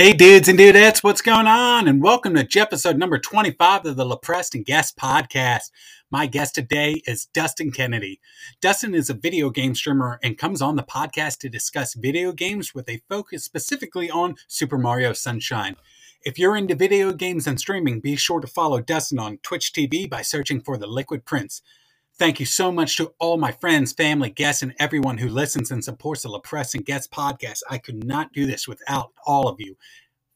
Hey dudes and dudettes, what's going on? And welcome to episode number 25 of the LoPrest and Guest podcast. My guest today is Dustin Kennedy. Dustin is a video game streamer and comes on the podcast to discuss video games with a focus specifically on Super Mario Sunshine. If you're into video games and streaming, be sure to follow Dustin on Twitch TV by searching for The Liquid Prince. Thank you so much to all my friends, family, guests, and everyone who listens and supports the LoPrest and Guests podcast. I could not do this without all of you.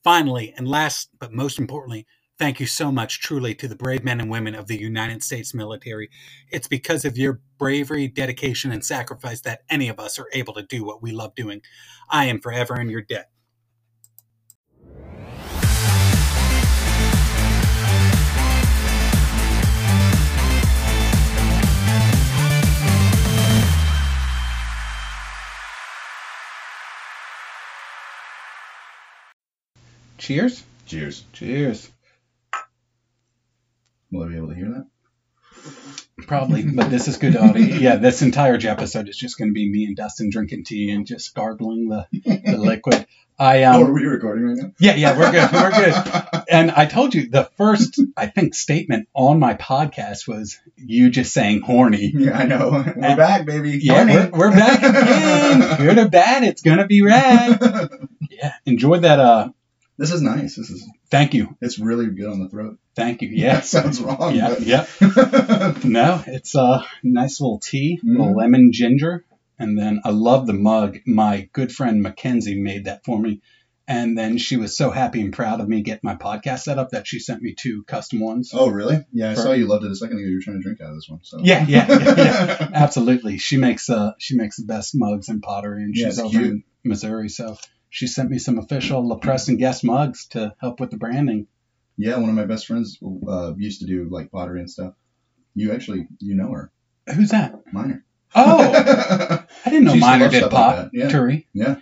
Finally, and last but most importantly, thank you so much truly to the brave men and women of the United States military. It's because of your bravery, dedication, and sacrifice that any of us are able to do what we love doing. I am forever in your debt. Cheers. Cheers. Cheers. Will I be able to hear that? Probably, but this is good audio. Yeah, this entire episode is just going to be me and Dustin drinking tea and just garbling the, the liquid. I oh, are um, we recording right now? yeah, yeah, we're good, we're good. And I told you the first, I think, statement on my podcast was you just saying horny. Yeah, I know. We're back, baby. Yeah, we're, we're back again. Good or bad, it's gonna be rad. Yeah, enjoy that. Uh, this is nice. This is. thank you, It's really good on the throat. thank you. Yeah, That sounds wrong. yeah, but- yeah. No, it's a nice little tea, little Mhm. lemon ginger, and then I love the mug. My good friend Mackenzie made that for me, and then she was so happy and proud of me getting my podcast set up that she sent me two custom ones. oh, really? Yeah, I For- saw you loved it a second ago. You were trying to drink out of this one. So. Yeah, yeah, yeah, yeah. absolutely. She makes uh she makes the best mugs and pottery, and Yeah, she's over cute. in Missouri, so she sent me some official LoPrest and Guest mugs to help with the branding. Yeah, one of my best friends uh, used to do like pottery and stuff. You actually, you know her, Who's that? Minor. Oh, I didn't know She used to Miner did stuff like that, yeah. pottery. yeah.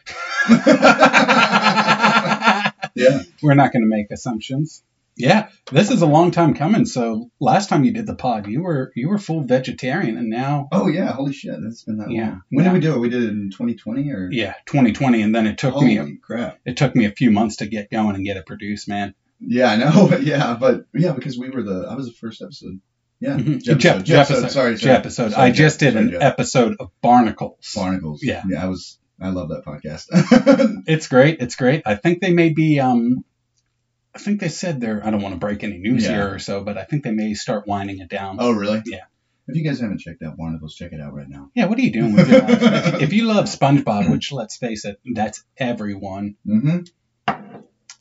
yeah. We're not going to make assumptions. Yeah, this is a long time coming. So last time you did the pod, you were you were full vegetarian, and now Oh yeah. Holy shit. It's been that Yeah. long. When Yeah. did we do it? We did it in 2020 or? yeah, 2020, and then it took Holy me crap. it took me a few months to get going and get it produced, man. Yeah, I know. yeah, but yeah, because we were the I was the first episode. Yeah, Mhm. Jeff, Jeff, Jeff, episode, sorry, Jeff episode. Sorry, I Jeff. just did Sorry, an Jeff. episode of Barnacles. Barnacles. Yeah. yeah, I was. I love that podcast. It's great. It's great. I think they may be. Um, I think they said they're. I don't want to break any news Yeah. here or so, but I think they may start winding it down. oh, really? Yeah. If you guys haven't checked out Barnacles, check it out right now. Yeah, what are you doing with your life? if, if you love SpongeBob, which let's face it, that's everyone, Mm-hmm.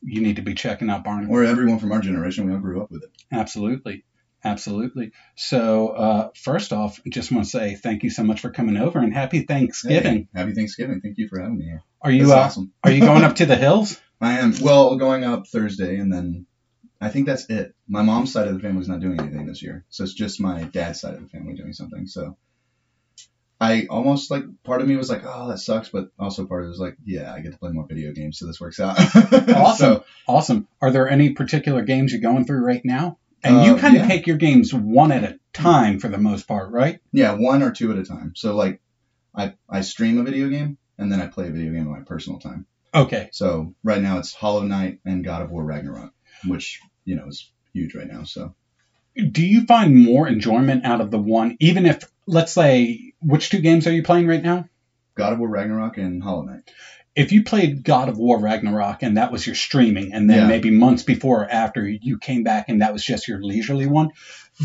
you need to be checking out Barnacles. Or everyone from our generation, we all grew up with it. Absolutely. Absolutely. So, uh, first off, just want to say thank you so much for coming over and happy Thanksgiving. Hey, happy Thanksgiving. Thank you for having me here. Are you That's uh, awesome. are you going up to the hills? I am. Well, going up Thursday, and then I think that's it. My mom's side of the family's not doing anything this year, so it's just my dad's side of the family doing something. So I almost like part of me was like, oh, that sucks, but also part of it was like, yeah, I get to play more video games, so this works out. Awesome. So, Awesome. Are there any particular games you're going through right now? And you Uh, kind of yeah. take your games one at a time for the most part, right? yeah, one or two at a time. So like, I I stream a video game and then I play a video game in my personal time. Okay. So right now it's Hollow Knight and God of War Ragnarok, which you know is huge right now. So Do you find more enjoyment out of the one, even if, let's say, which two games are you playing right now? God of War Ragnarok and Hollow Knight. If you played God of War Ragnarok and that was your streaming, and then Yeah. maybe months before or after you came back and that was just your leisurely one,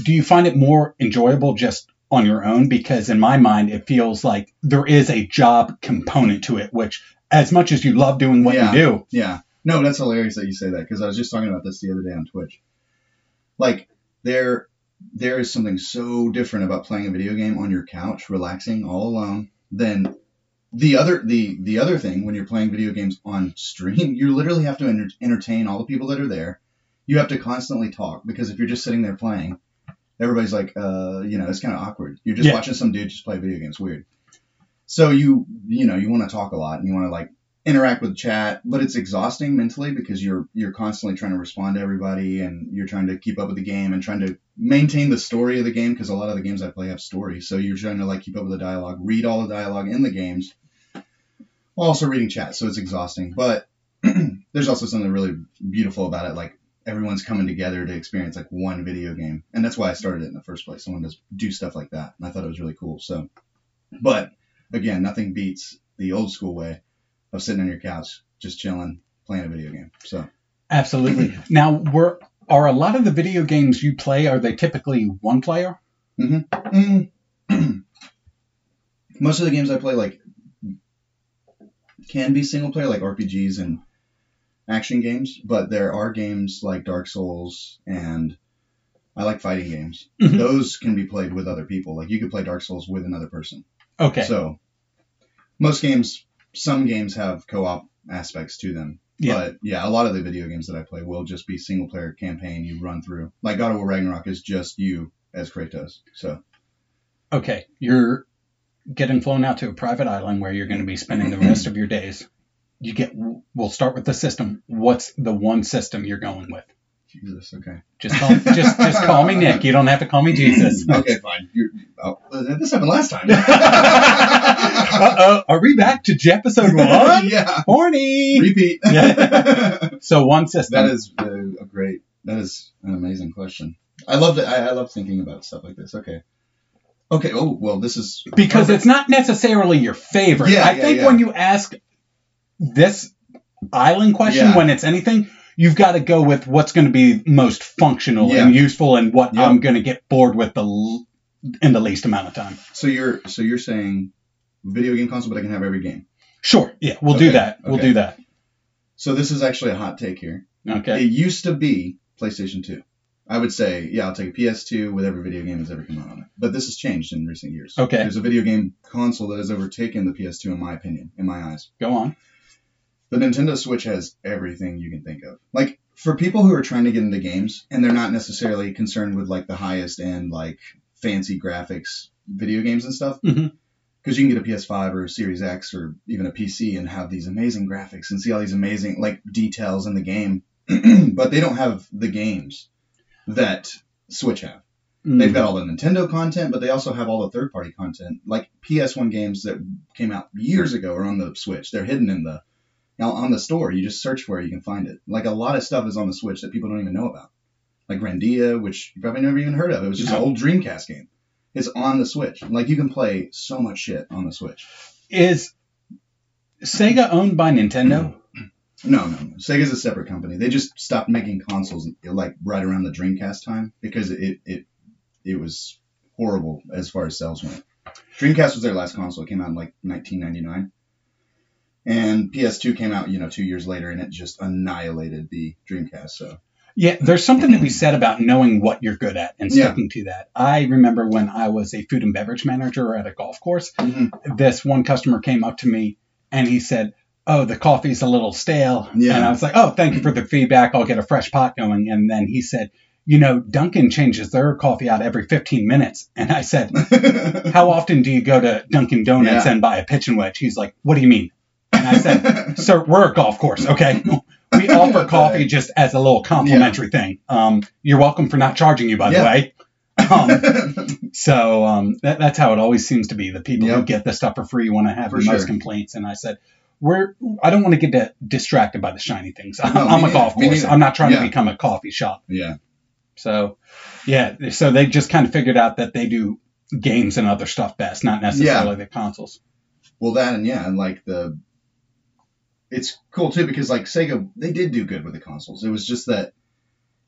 do you find it more enjoyable just on your own? Because in my mind, it feels like there is a job component to it, which, as much as you love doing what Yeah. you do, Yeah. No, that's hilarious that you say that because I was just talking about this the other day on Twitch. Like there there is something so different about playing a video game on your couch, relaxing all alone, than the other the the other thing when you're playing video games on stream, you literally have to enter- entertain all the people that are there. You have to constantly talk because if you're just sitting there playing, everybody's like, uh, you know, it's kind of awkward. You're just Yeah. watching some dude just play a video games, weird. So you you know you want to talk a lot and you want to like interact with chat, but it's exhausting mentally because you're you're constantly trying to respond to everybody and you're trying to keep up with the game and trying to maintain the story of the game because a lot of the games I play have stories. So you're trying to like keep up with the dialogue, read all the dialogue in the games, while also reading chat. So it's exhausting. But there's also something really beautiful about it. Like everyone's coming together to experience like one video game, and that's why I started it in the first place. I wanted to do stuff like that, and I thought it was really cool. So, but again, nothing beats the old school way of sitting on your couch, just chilling, playing a video game. So, Absolutely. now, were are a lot of the video games you play are they typically one player? mm, most of the games I play like can be single player, like RPGs and action games, but there are games like Dark Souls and I like fighting games. Mhm. Those can be played with other people. Like you could play Dark Souls with another person. Okay. So most games, some games have co-op aspects to them. Yeah. But yeah, a lot of the video games that I play will just be single player campaign you run through. Like God of War Ragnarok is just you as Kratos. So Okay. You're getting flown out to a private island where you're going to be spending the rest of your days. You get. We'll start with the system. What's the one system you're going with? Jesus, okay. Just call, just just call me Nick. You don't have to call me Jesus. okay, fine. You're, oh, this happened last time. uh oh. Are we back to episode one? yeah. Horny. Repeat. Yeah. So one system. that is a, a great. That is an amazing question. I love it. I, I love thinking about stuff like this. Okay. Okay. Oh well, this is because perfect. it's not necessarily your favorite. Yeah, I yeah, think yeah. when you ask this island question, Yeah. when it's anything, you've got to go with what's going to be most functional Yeah. and useful and what Yeah. I'm going to get bored with the l- in the least amount of time. So you're so you're saying video game console, but I can have every game. Sure. Yeah, we'll do Okay, that. We'll okay. do that. So this is actually a hot take here. Okay. It used to be PlayStation 2. I would say, yeah, I'll take a PS2 with every video game that's ever come out on it. But this has changed in recent years. Okay. There's a video game console that has overtaken the PS2 in my opinion, in my eyes. Go on. The Nintendo Switch has everything you can think of. Like for people who are trying to get into games and they're not necessarily concerned with like the highest end like fancy graphics video games and stuff, Mhm. because you can get a PS5 or a Series X or even a PC and have these amazing graphics and see all these amazing like details in the game, but they don't have the games that Switch have. They've got all the Nintendo content, but they also have all the third party content. Like PS1 games that came out years ago are on the Switch. They're hidden in the now on the store. You just search for it, you can find it. Like a lot of stuff is on the Switch that people don't even know about. Like Grandia, which you probably never even heard of. It was just an old Dreamcast game. It's on the Switch. Like you can play so much shit on the Switch. Is Sega owned by Nintendo? No, no, no. Sega's a separate company. They just stopped making consoles like right around the Dreamcast time because it it it was horrible as far as sales went. Dreamcast was their last console. It came out in like 1999, and PS2 came out you know two years later, and it just annihilated the Dreamcast. So Yeah, there's something to be said about knowing what you're good at and Yeah. sticking to that. I remember when I was a food and beverage manager at a golf course, Mhm. this one customer came up to me and he said, Oh, the coffee's a little stale. Yeah. And I was like, Oh, thank you for the feedback. I'll get a fresh pot going. And then he said, You know, Dunkin' changes their coffee out every 15 minutes. And I said, How often do you go to Dunkin' Donuts Yeah. and buy a pitching wedge? He's like, What do you mean? And I said, Sir, we're a golf course, okay? We offer coffee just as a little complimentary thing. Um, you're welcome for not charging you, by the Yeah. way. Um, so um, that, that's how it always seems to be. The people who Yep. get the stuff for free want to have For the most sure. complaints. And I said, we're I don't want to get di- distracted by the shiny things. I'm, No, I'm me a golf. Me course. neither. I'm not trying Yeah. to become a coffee shop. yeah, So yeah, so they just kind of figured out that they do games and other stuff best, not necessarily the consoles. well that and yeah, and like the it's cool too because like Sega they did do good with the consoles. It was just that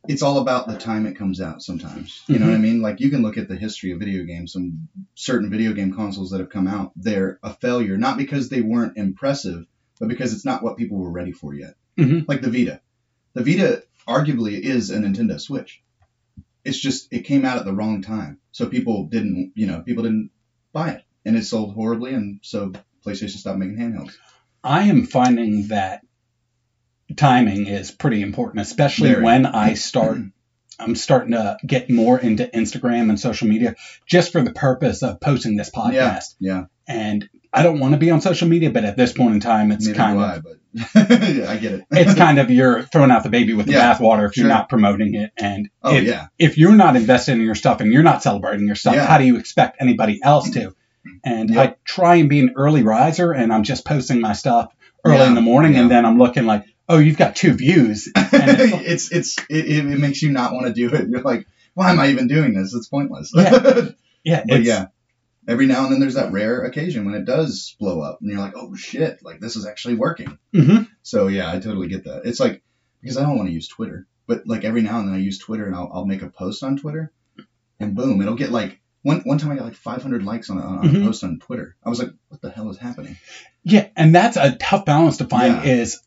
it's all about the time it comes out sometimes. You know what I mean? Like you can look at the history of video games, some certain video game consoles that have come out, they're a failure, not because they weren't impressive, but because it's not what people were ready for yet. Mhm. Like the Vita. The Vita arguably is a Nintendo Switch. It's just it came out at the wrong time. So people didn't, you know, people didn't buy it. And it sold horribly and so PlayStation stopped making handhelds. I am finding that timing is pretty important, especially Very. when I start. I'm starting to get more into Instagram and social media just for the purpose of posting this podcast. Yeah. yeah. And I don't want to be on social media, but at this point in time, it's Neither kind do of I, but yeah, I get it. it's kind of you're throwing out the baby with the Yeah, bathwater if you're not promoting it. And oh if, yeah. if you're not invested in your stuff and you're not celebrating your stuff, Yeah. how do you expect anybody else to? And Yep. I try and be an early riser, and I'm just posting my stuff early Yeah, in the morning, and then I'm looking like, oh, you've got two views. And it's- it's it, it makes you not want to do it. You're like, why am I even doing this? It's pointless. Yeah. yeah, but yeah, every now and then there's that rare occasion when it does blow up, and you're like, oh shit, like this is actually working. hmm So yeah, I totally get that. It's like because I don't want to use Twitter, but like every now and then I use Twitter and I'll, I'll make a post on Twitter, and boom, it'll get like one one time I got like 500 likes on, a- on Mhm. post on Twitter. I was like, what the hell is happening? Yeah, and that's a tough balance to find. Yeah. Is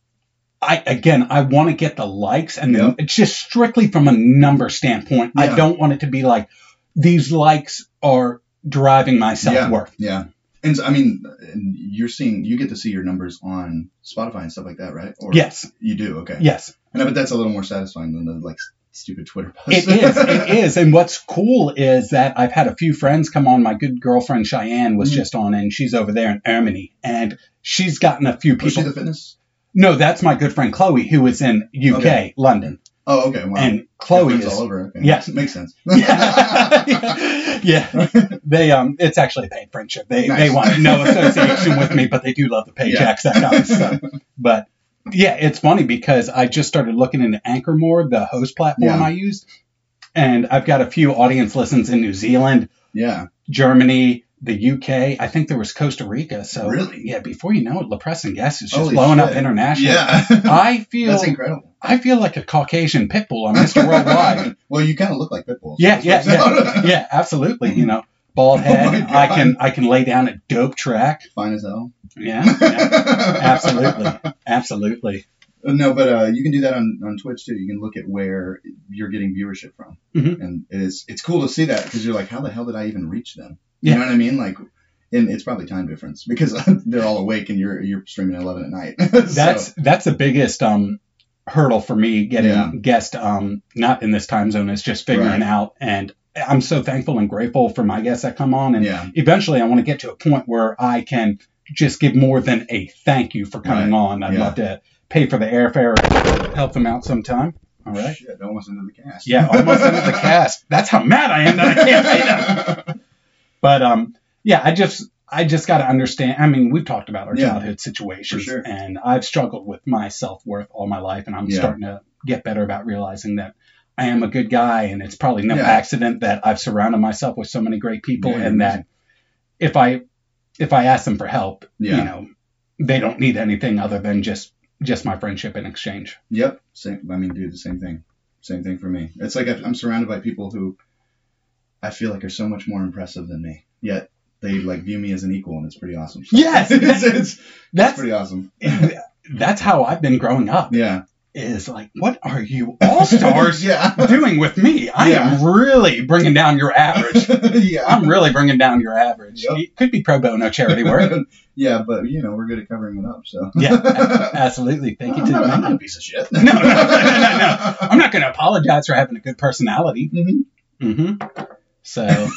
I again, I want to get the likes, and Yep. it's just strictly from a number standpoint. I don't want it to be like these likes are driving my self worth. Yeah. yeah. And so, I mean, and you're seeing, you get to see your numbers on Spotify and stuff like that, right? Or Yes, You do, okay. yes, And I bet that's a little more satisfying than the like stupid Twitter posts. it is. It is. And what's cool is that I've had a few friends come on. My good girlfriend Cheyenne was Mhm. just on, and she's over there in Germany, and she's gotten a few Was she people. the fitness? no, that's my good friend Chloe, who is in UK, Okay. London, Oh, okay. Wow. and Chloe is all over. Okay. Yes. Makes sense. yeah, yeah. They um, it's actually a paid friendship. They Nice. they want no association with me, but they do love the paychecks that kind of stuff. But yeah, it's funny because I just started looking into Anchor more, the host platform Yeah. I use, and I've got a few audience listens in New Zealand, Yeah. Germany, the UK. I think there was Costa Rica. So Really? yeah, before you know it, LoPrest and Guest is just Holy blowing up internationally. Yeah. I feel That's incredible. I feel like a Caucasian pit bull on Mr. Worldwide. well, you kind of look like Pitbull. so Yeah, yeah, out. yeah, absolutely. You know, bald Oh head. my I can I can lay down a dope track. Fine as hell. Yeah, yeah, absolutely, absolutely. No, but uh, you can do that on, on Twitch too. You can look at where you're getting viewership from, Mhm. and it's it's cool to see that because you're like, how the hell did I even reach them? Yeah. You know what I mean? Like, and it's probably time difference because they're all awake and you're you're streaming at eleven at night. So, That's that's the biggest um hurdle for me getting Yeah. guest um not in this time zone is just figuring Right. out and I'm so thankful and grateful for my guests that come on and yeah, eventually I want to get to a point where I can just give more than a thank you for coming Right. on. I'd Yeah. love to pay for the airfare, help them out sometime. All right. Shit, almost into the cast. Yeah, almost into the cast. That's how mad I am that I can't say that. But um, yeah, I just I just got to understand. I mean, we've talked about our Yeah, childhood situations, sure. and I've struggled with my self worth all my life, and I'm Yeah. starting to get better about realizing that I am a good guy, and it's probably no Yeah. accident that I've surrounded myself with so many great people, Yeah, and that if I if I ask them for help, Yeah. you know, they don't need anything other than just just my friendship in exchange. Yep. Same. I mean, dude, the same thing. Same thing for me. It's like I'm surrounded by people who I feel like are so much more impressive than me. Yet they like view me as an equal, and it's pretty awesome. So Yes, it's, it's, it's That's pretty awesome. that's how I've been growing up. Yeah. Is like, what are you all stars yeah. doing with me? I am really bringing down your average. yeah. I'm really bringing down your average. Yep. It could be pro bono charity work. yeah, but you know we're good at covering it up. So Yeah, absolutely. Thank you I'm to not, the I'm not a piece of shit. No, no, no, no, no. I'm not going to apologize for having a good personality. Mm-hmm. Mm-hmm. So,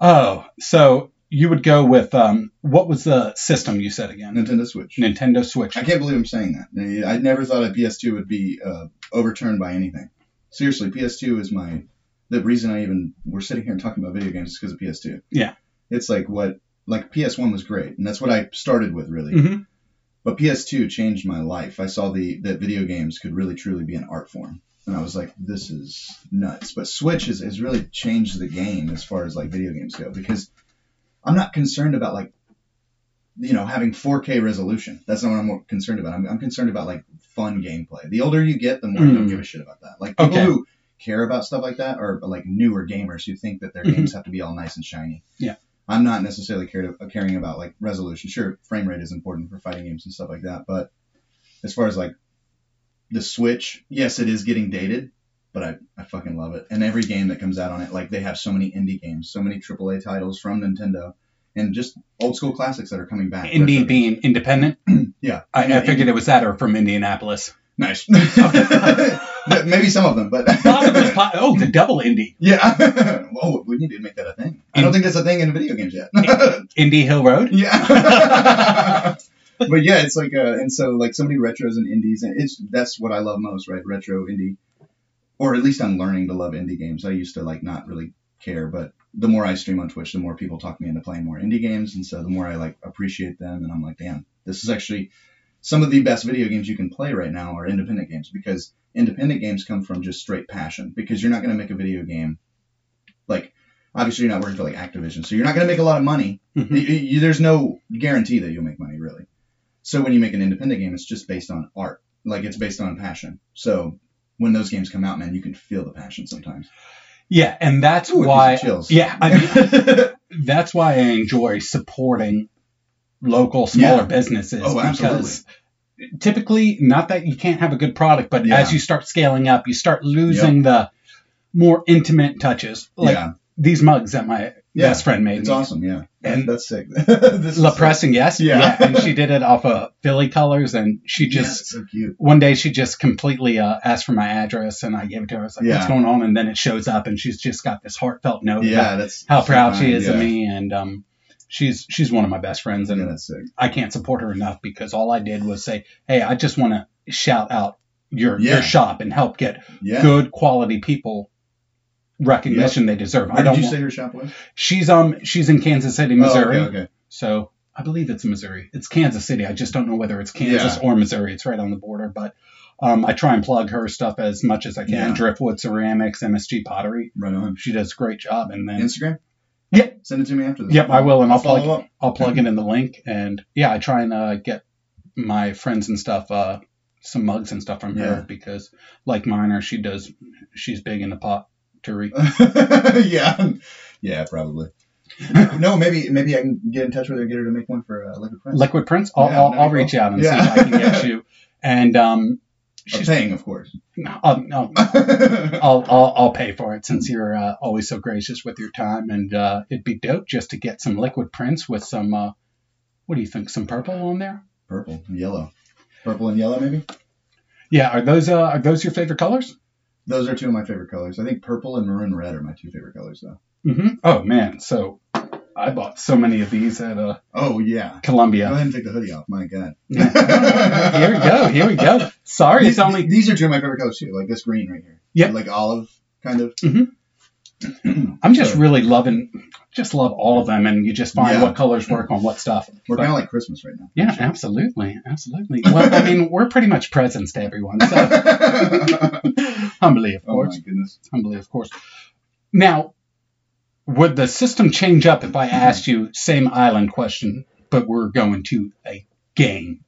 oh, so you would go with um, what was the system you said again? Nintendo Switch. Nintendo Switch. I can't believe I'm saying that. I never thought a PS2 would be uh, overturned by anything. Seriously, PS2 is my the reason I even we're sitting here and talking about video games is because of PS2. Yeah. It's like what like PS1 was great, and that's what I started with really. hmm But PS2 changed my life. I saw the that video games could really truly be an art form. And I was like, this is nuts. But Switch has, has really changed the game as far as like video games go because I'm not concerned about like you know having 4K resolution. That's not what I'm more concerned about. I'm, I'm concerned about like fun gameplay. The older you get, the more you don't Mm. give a shit about that. Like people Okay. who care about stuff like that are like newer gamers who think that their Mhm. games have to be all nice and shiny. Yeah. I'm not necessarily care caring about like resolution. Sure, frame rate is important for fighting games and stuff like that, but as far as like the Switch, yes, it is getting dated, but I, I fucking love it. And every game that comes out on it, like they have so many indie games, so many AAA titles from Nintendo, and just old school classics that are coming back. Indie being independent. Yeah. I, Yeah, I figured it was that or from Indianapolis. nice. Maybe some of them, but oh, the double indie. yeah. Whoa, we need to make that a thing. I don't think that's a thing in video games yet. Indie Hill Road. Yeah. but yeah, it's like uh, and so like so many retros and indies, and it's that's what I love most, right? Retro indie, or at least I'm learning to love indie games. I used to like not really care, but the more I stream on Twitch, the more people talk me into playing more indie games, and so the more I like appreciate them, and I'm like, damn, this is actually some of the best video games you can play right now are independent games because independent games come from just straight passion because you're not going to make a video game like obviously you're not working for like Activision, so you're not going to make a lot of money. Mm-hmm. You- you- there's no guarantee that you'll make money really. So when you make an independent game, it's just based on art, like it's based on passion. So when those games come out, man, you can feel the passion sometimes. Yeah, and that's Ooh, why. Yeah, I mean, that's why I enjoy supporting local smaller Yeah. businesses Oh, absolutely. because typically not that you can't have a good product but Yeah. as you start scaling up you start losing the more intimate touches like yeah, these mugs that my Yeah, best friend made it's me awesome. Yeah, And- that's sick. this La. Presse and yes Yeah. and she did it off of Philly colors and she just it's so cute. one day she just completely uh, asked for my address and I gave it to her I was like what's going on and then it shows up and she's just got this heartfelt note about Yeah, that's how proud she is yeah. of me and um she's she's one of my best friends and Yeah. I can't support her enough because all I did was say, "Hey, I just want to shout out your Yeah. your shop and help get Yeah. good quality people recognition they deserve." Where I don't. did you want- say her shop was? she's um she's in Kansas City, Missouri. Oh, okay, okay. So I believe it's Missouri. It's Kansas City. I just don't know whether it's Kansas or Missouri. It's right on the border, but. Um, I try and plug her stuff as much as I can. Yeah. Driftwood Ceramics, MSG Pottery. Right on. She does a great job. And then, Instagram? Yeah. Send it to me after this. Yep, I will, and I'll follow plug- up. I'll plug it in the link. And yeah, I try and uh, get my friends and stuff uh, some mugs and stuff from Yeah. her because, like mine, or she does, she's big into pottery. yeah, yeah, probably. no, maybe maybe I can get in touch with her, get her to make one for uh, Liquid Prince. Liquid Prince. I'll, Yeah, I'll, I'll reach out and Yeah. see if I can get you. And um, I'm she's, paying, of course. um, no, I'll, I'll I'll pay for it since you're uh, always so gracious with your time, and uh, it'd be dope just to get some liquid prints with some. Uh, what do you think? Some purple on there? Purple, and yellow, purple and yellow, maybe. Yeah. Are those uh, are those your favorite colors? Those are two of my favorite colors. I think purple and maroon red are my two favorite colors, though. hmm Oh man, so I bought so many of these at uh, Oh yeah. Columbia. Go ahead and take the hoodie off. My God. here we go. Here we go. Sorry, it's These- only These are two of my favorite colors too. Like this green right here. Yep. Like olive, kind of. I'm just really loving, just love all of them, and you just find Yeah. what colors work on what stuff. We're kind of like Christmas right now. yeah, absolutely, absolutely. Well, I mean, we're pretty much presents to everyone, so humbly, of course. oh my goodness. humbly, of course. Now, would the system change up if I asked you same island question, but we're going to a game,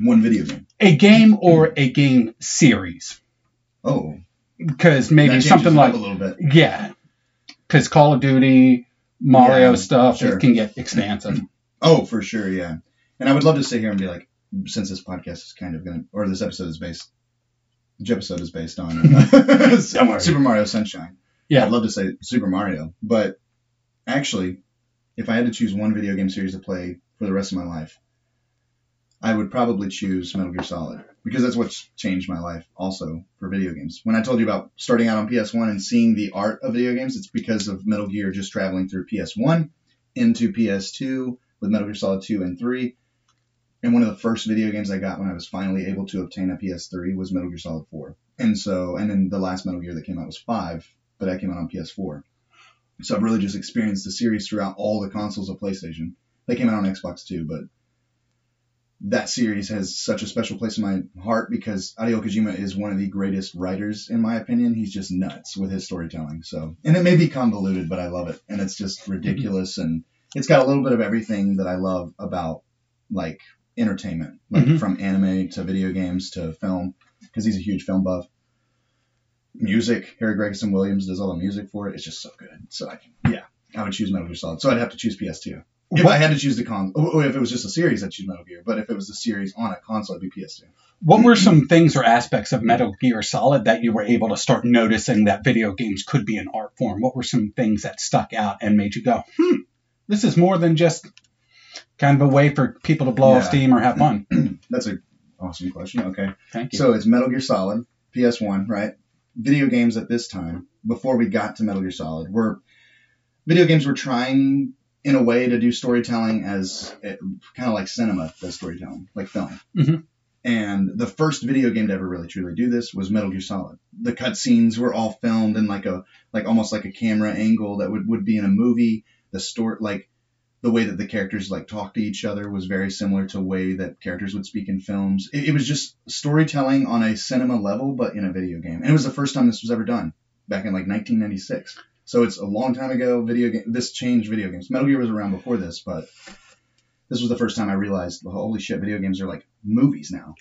One video game. a game or a game series? Oh, Because maybe something like a little bit. Yeah, because Call of Duty, Mario Yeah, stuff, sure. it can get expansive. Oh, for sure, yeah. And I would love to sit here and be like, since this podcast is kind of going to, or this episode is based, each episode is based on uh, Super Mario Sunshine. Yeah. I'd love to say Super Mario, but actually, if I had to choose one video game series to play for the rest of my life, I would probably choose Metal Gear Solid because that's what's changed my life also for video games. When I told you about starting out on PS1 and seeing the art of video games, it's because of Metal Gear just traveling through PS1 into PS2 with Metal Gear Solid 2 and 3. And one of the first video games I got when I was finally able to obtain a PS3 was Metal Gear Solid 4. And so, and then the last Metal Gear that came out was 5, but that came out on PS4. So I've really just experienced the series throughout all the consoles of PlayStation. They came out on Xbox too, but that series has such a special place in my heart because Hideo Kojima is one of the greatest writers in my opinion. He's just nuts with his storytelling. So, and it may be convoluted, but I love it, and it's just ridiculous, and it's got a little bit of everything that I love about like entertainment, like Mhm. from anime to video games to film, because he's a huge film buff. Music, Harry Gregson Williams does all the music for it. It's just so good. So I can, yeah, I would choose Metal Gear Solid. So I'd have to choose PS2. If What- I had to choose the con, oh, oh, if it was just a series, I'd choose Metal Gear. But if it was a series on a console, it'd be PS2. What were some things or aspects of Metal Gear Solid that you were able to start noticing that video games could be an art form? What were some things that stuck out and made you go, hmm, this is more than just kind of a way for people to blow off steam or have fun? That's a awesome question. Okay, Thank you. so it's Metal Gear Solid, PS1, right? Video games at this time, before we got to Metal Gear Solid, were video games were trying in a way to do storytelling as kind of like cinema does storytelling, like film. Mhm. And the first video game to ever really truly do this was Metal Gear Solid. The cutscenes were all filmed in like a like almost like a camera angle that would, would be in a movie. The story like the way that the characters like talk to each other was very similar to the way that characters would speak in films. It, it was just storytelling on a cinema level, but in a video game. And it was the first time this was ever done back in like 1996. So it's a long time ago. Video game. This changed video games. Metal Gear was around before this, but this was the first time I realized, holy shit, video games are like movies now.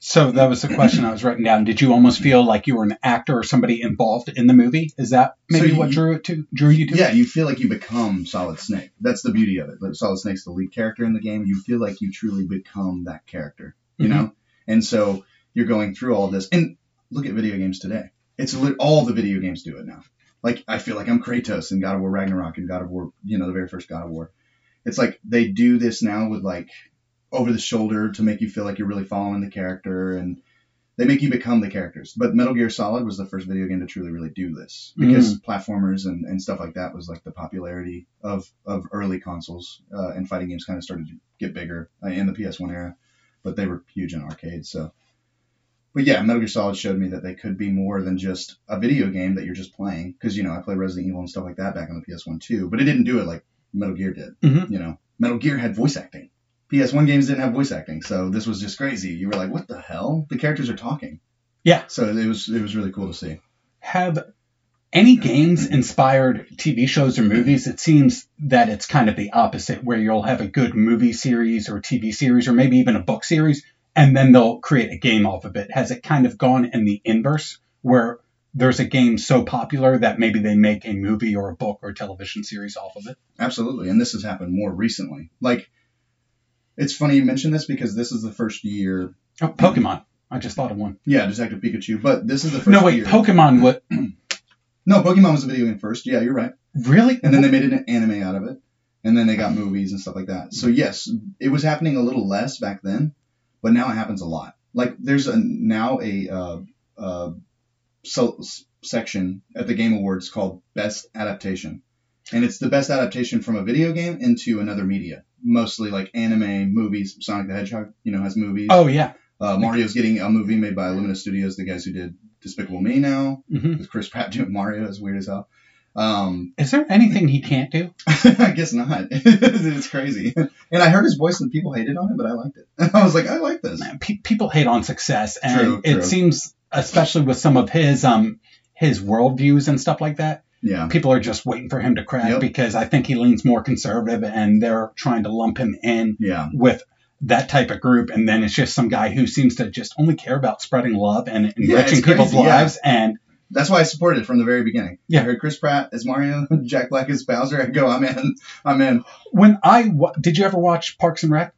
So that was the question I was writing down. Did you almost feel like you were an actor or somebody involved in the movie? Is that maybe So what drew it to drew you to? Yeah, it? you feel like you become Solid Snake. That's the beauty of it. Solid Snake's the lead character in the game. You feel like you truly become that character, you Mhm. know? And so you're going through all this. And look at video games today. It's all the video games do it now. Like, I feel like I'm Kratos in God of War Ragnarok and God of War, you know, the very first God of War. It's like they do this now with like over the shoulder to make you feel like you're really following the character and they make you become the characters. But Metal Gear Solid was the first video game to truly, really do this because platformers and, and stuff like that was like the popularity of, of early consoles uh, and fighting games kind of started to get bigger uh, in the PS1 era, but they were huge in arcades. So, but yeah, Metal Gear Solid showed me that they could be more than just a video game that you're just playing. Because you know I played Resident Evil and stuff like that back on the PS1 too, but it didn't do it like Metal Gear did. Mhm. You know, Metal Gear had voice acting. PS1 games didn't have voice acting, so this was just crazy. You were like, "What the hell?" The characters are talking. Yeah. So it was it was really cool to see. Have any games inspired TV shows or movies? It seems that it's kind of the opposite, where you'll have a good movie series or TV series or maybe even a book series, and then they'll create a game off of it. Has it kind of gone in the inverse, where there's a game so popular that maybe they make a movie or a book or a television series off of it? Absolutely, and this has happened more recently. Like, it's funny you mentioned this because this is the first year. Oh, Pokemon. I just thought of one. Yeah, Detective Pikachu, but this is the first. No, wait, year. Pokemon. What? No, Pokemon was a video game first. Yeah, you're right. Really? And then they made an anime out of it, and then they got movies and stuff like that. So yes, it was happening a little less back then, but now it happens a lot. Like there's a now a uh, uh, so, s- section at the Game Awards called Best Adaptation, and it's the best adaptation from a video game into another media. Mostly like anime, movies. Sonic the Hedgehog, you know, has movies. Oh yeah. Uh, Mario's getting a movie made by Lumina Studios, the guys who did Despicable Me now, hmm with Chris Pratt doing Mario. Is weird as hell. Um, Is there anything he can't do? I guess not. it's crazy. And I heard his voice and people hated on it, but I liked it. I was like, I like this. Man, pe- people hate on success, and True, it true. seems, especially with some of his um his worldviews and stuff like that, Yeah. people are just waiting for him to crack Yep. because I think he leans more conservative, and they're trying to lump him in Yeah. with that type of group, and then it's just some guy who seems to just only care about spreading love and enriching it's people's crazy, yeah. lives, and That's why I supported it from the very beginning. Yeah. I heard Chris Pratt as Mario, Jack Black as Bowser. I go, I'm in. I'm in. when I wa- did you ever watch Parks and Rec?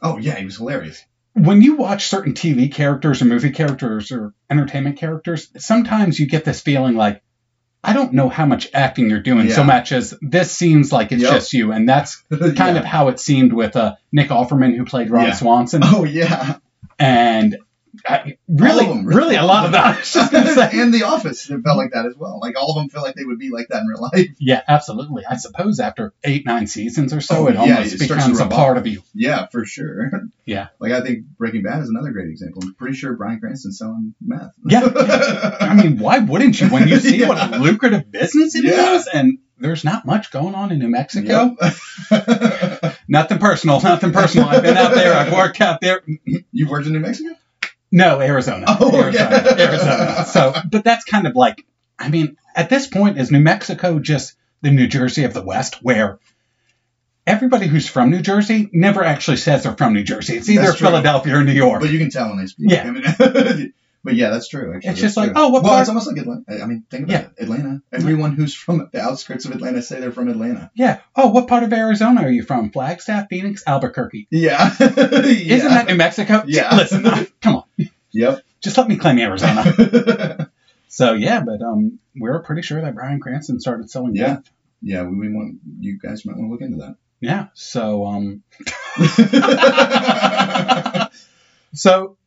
Oh, yeah, he was hilarious. when you watch certain TV characters or movie characters or entertainment characters, sometimes you get this feeling like, I don't know how much acting you're doing so much as this seems like it's Yep. just you. And that's kind Yeah. of how it seemed with uh, Nick Offerman, who played Ron Yeah. Swanson. Oh, yeah. And I, really, them, really, a lot of that. I was just going to say. and The Office, it felt like that as well. Like, all of them feel like they would be like that in real life. Yeah, absolutely. I suppose after eight, nine seasons or so, Oh, it yeah, almost it becomes a part of you. Yeah, for sure. Yeah. Like, I think Breaking Bad is another great example. I'm pretty sure Bryan Cranston's selling meth. Yeah. I mean, why wouldn't you when you see Yeah. what a lucrative business it is, Yeah. And there's not much going on in New Mexico. Yep. Nothing personal, nothing personal. I've been out there. I've worked out there. You've worked in New Mexico? No, Arizona. Oh, Arizona. okay. Arizona. So, but that's kind of like, I mean, at this point, is New Mexico just the New Jersey of the West, where everybody who's from New Jersey never actually says they're from New Jersey. It's either Philadelphia or New York. But you can tell when they speak. Yeah. I mean, but yeah, that's true. Actually, It's That's just like, true. oh, what well, part- it's almost like Atlanta. I mean, think about Yeah. it. Atlanta. Everyone who's from the outskirts of Atlanta say they're from Atlanta. yeah. Oh, what part of Arizona are you from? Flagstaff, Phoenix, Albuquerque. Yeah. Isn't that New Mexico? Yeah. Listen, come on. Yep. Just let me claim Arizona. So yeah, but um, we're pretty sure that Bryan Cranston started selling Yeah. meth. yeah, we, we want you guys might want to look into that. Yeah. So um, so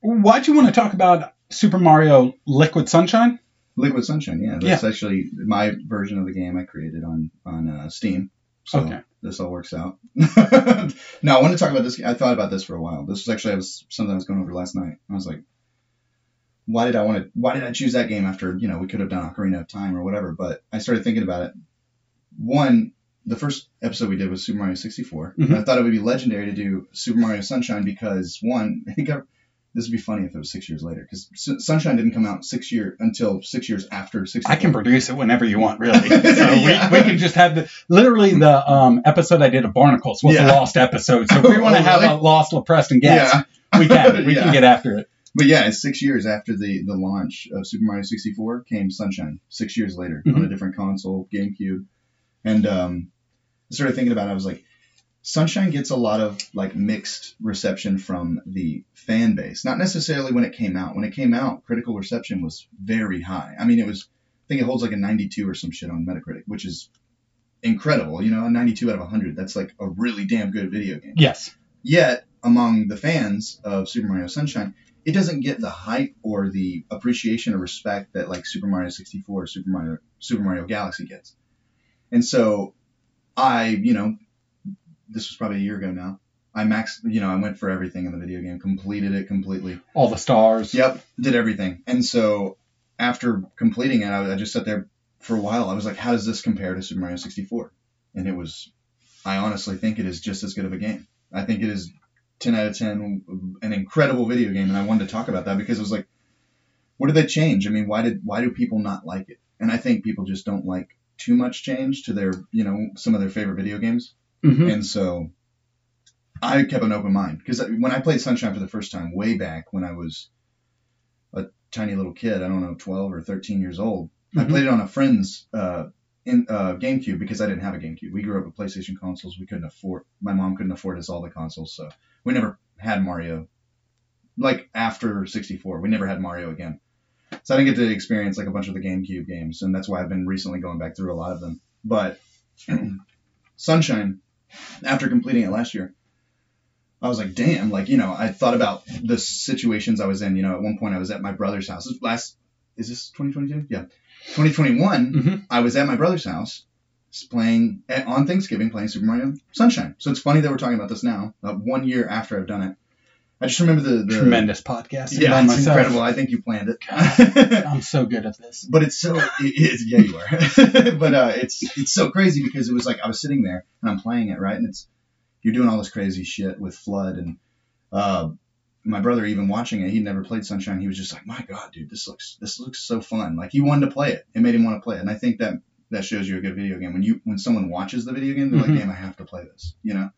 why'd you want to talk about Super Mario Liquid Sunshine? Liquid Sunshine. Yeah, that's actually my version of the game I created on on uh, Steam. So Okay. this all works out. now I want to talk about this. I thought about this for a while. This was actually I was something I was going over last night. I was like, why did I want to? Why did I choose that game after you know we could have done Ocarina of Time or whatever? But I started thinking about it. One, the first episode we did was Super Mario 64. Mhm. I thought it would be legendary to do Super Mario Sunshine because one, I think I, this would be funny if it was six years later because Sunshine didn't come out six year until six years after 64. I can produce it whenever you want, really. So Yeah. we, we can just have the literally the um, episode I did of Barnacles was Yeah. the lost episode. So if we Oh, want to have really? a lost LoPrest and guest, Yeah, we can. We can get after it. but yeah, it's six years after the the launch of Super Mario 64 came Sunshine. Six years later on Mhm. a different console, GameCube, and um, I started thinking about it. I was like, Sunshine gets a lot of like mixed reception from the fan base. Not necessarily when it came out. When it came out, critical reception was very high. I mean, it was. I think it holds like a 92 or some shit on Metacritic, which is incredible. You know, a 92 out of 100. That's like a really damn good video game. Yes. Yet, among the fans of Super Mario Sunshine, it doesn't get the hype or the appreciation or respect that like Super Mario 64 or Super Mario Super Mario Galaxy gets. And so, I, you know, this was probably a year ago now. I maxed, you know, I went for everything in the video game, completed it completely. All the stars. Yep, did everything. And so, after completing it, I, I just sat there for a while. I was like, how does this compare to Super Mario 64? And it was, I honestly think it is just as good of a game. I think it is 10 out of 10, an incredible video game. And I wanted to talk about that because it was like, what did they change? I mean, why did why do people not like it? And I think people just don't like too much change to their, you know, some of their favorite video games. Mhm. And so I kept an open mind because when I played Sunshine for the first time, way back when I was a tiny little kid, I don't know, 12 or 13 years old, I Mhm. played it on a friend's uh, in uh, GameCube because I didn't have a GameCube. We grew up with PlayStation consoles. We couldn't afford. My mom couldn't afford us all the consoles, so we never had Mario. Like after 64, we never had Mario again. So I didn't get to experience like a bunch of the GameCube games, and that's why I've been recently going back through a lot of them. But Sunshine, after completing it last year, I was like, damn, like, you know, I thought about the situations I was in. You know, at one point I was at my brother's house. This last, is this 2022? Yeah. 2021, Mhm. I was at my brother's house playing, at, on Thanksgiving, playing Super Mario Sunshine. So it's funny that we're talking about this now, one year after I've done it. I just remember the. the Tremendous podcast. Yeah, it's myself. incredible. I think you planned it. I'm so good at this. but it's so it is yeah you are but uh it's it's so crazy because it was like i was sitting there and i'm playing it right and it's you're doing all this crazy shit with FLUDD and uh my brother even watching it he'd never played sunshine he was just like my god dude this looks this looks so fun like he wanted to play it it made him want to play it and i think that that shows you a good video game when you when someone watches the video game they're Mhm. like damn i have to play this you know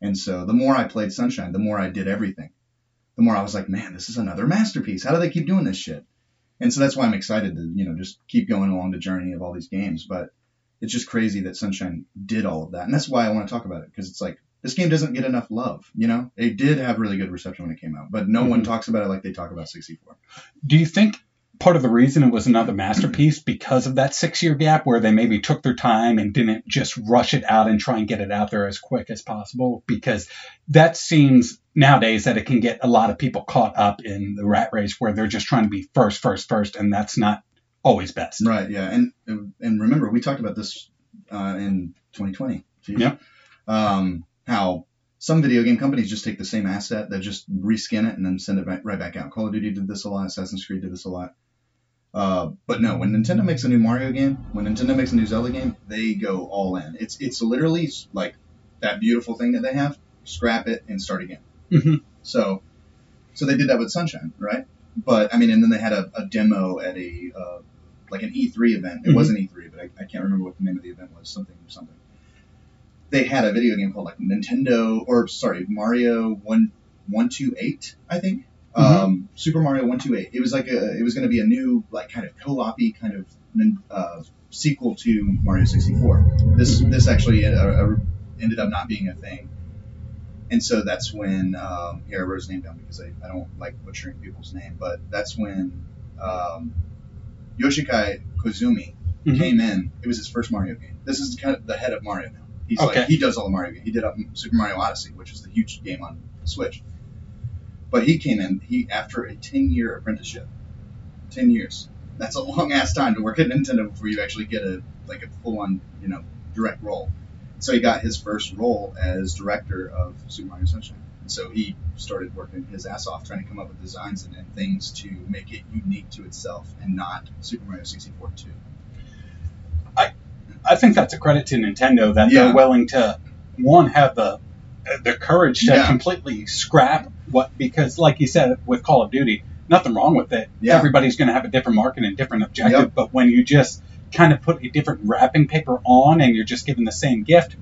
and so the more i played sunshine the more i did everything the more i was like man this is another masterpiece how do they keep doing this shit and so that's why I'm excited to, you know, just keep going along the journey of all these games. But it's just crazy that Sunshine did all of that. And that's why I want to talk about it because it's like this game doesn't get enough love, you know? It did have really good reception when it came out, but no one Mhm. talks about it like they talk about 64. Do you think part of the reason it was another masterpiece because of that six year gap where they maybe took their time and didn't just rush it out and try and get it out there as quick as possible? Because that seems nowadays that it can get a lot of people caught up in the rat race where they're just trying to be first, first, first, and that's not always best. Right, yeah. And and remember, we talked about this uh, in 2020. Geez. Yep. Um, how some video game companies just take the same asset, they just reskin it and then send it back, right back out. Call of Duty did this a lot. Assassin's Creed did this a lot. Uh, but no, when Nintendo makes a new Mario game, when Nintendo makes a new Zelda game, they go all in. It's it's literally like that beautiful thing that they have. Scrap it and start again. Mhm. So, so they did that with Sunshine, right? But I mean, and then they had a, a demo at a uh, like an E3 event. It Mhm. wasn't E3, but I, I can't remember what the name of the event was. Something something. They had a video game called like Nintendo or sorry Mario one one two eight I think. Mhm. Um, Super Mario one two eight. It was like a it was going to be a new like kind of co-op-y kind of uh, sequel to Mario sixty four. This this actually uh, uh, ended up not being a thing. And so that's when um, here I wrote his name down because I, I don't like butchering people's name, but that's when um, Yoshiaki Koizumi Mhm. came in. It was his first Mario game. This is kind of the head of Mario now. He's Okay. like he does all the Mario games. He did up Super Mario Odyssey, which is the huge game on Switch. But he came in he after a ten year apprenticeship. Ten years. That's a long ass time to work at Nintendo before you actually get a like a full on you know direct role. So he got his first role as director of Super Mario Sunshine. And so he started working his ass off trying to come up with designs and, and things to make it unique to itself and not Super Mario 64 2. I I think that's a credit to Nintendo that Yeah. they're willing to one have the the courage to Yeah. completely scrap what because like you said with Call of Duty, nothing wrong with it. Yeah. Everybody's going to have a different market and different objective, Yep. but when you just kind of put a different wrapping paper on and you're just given the same gift,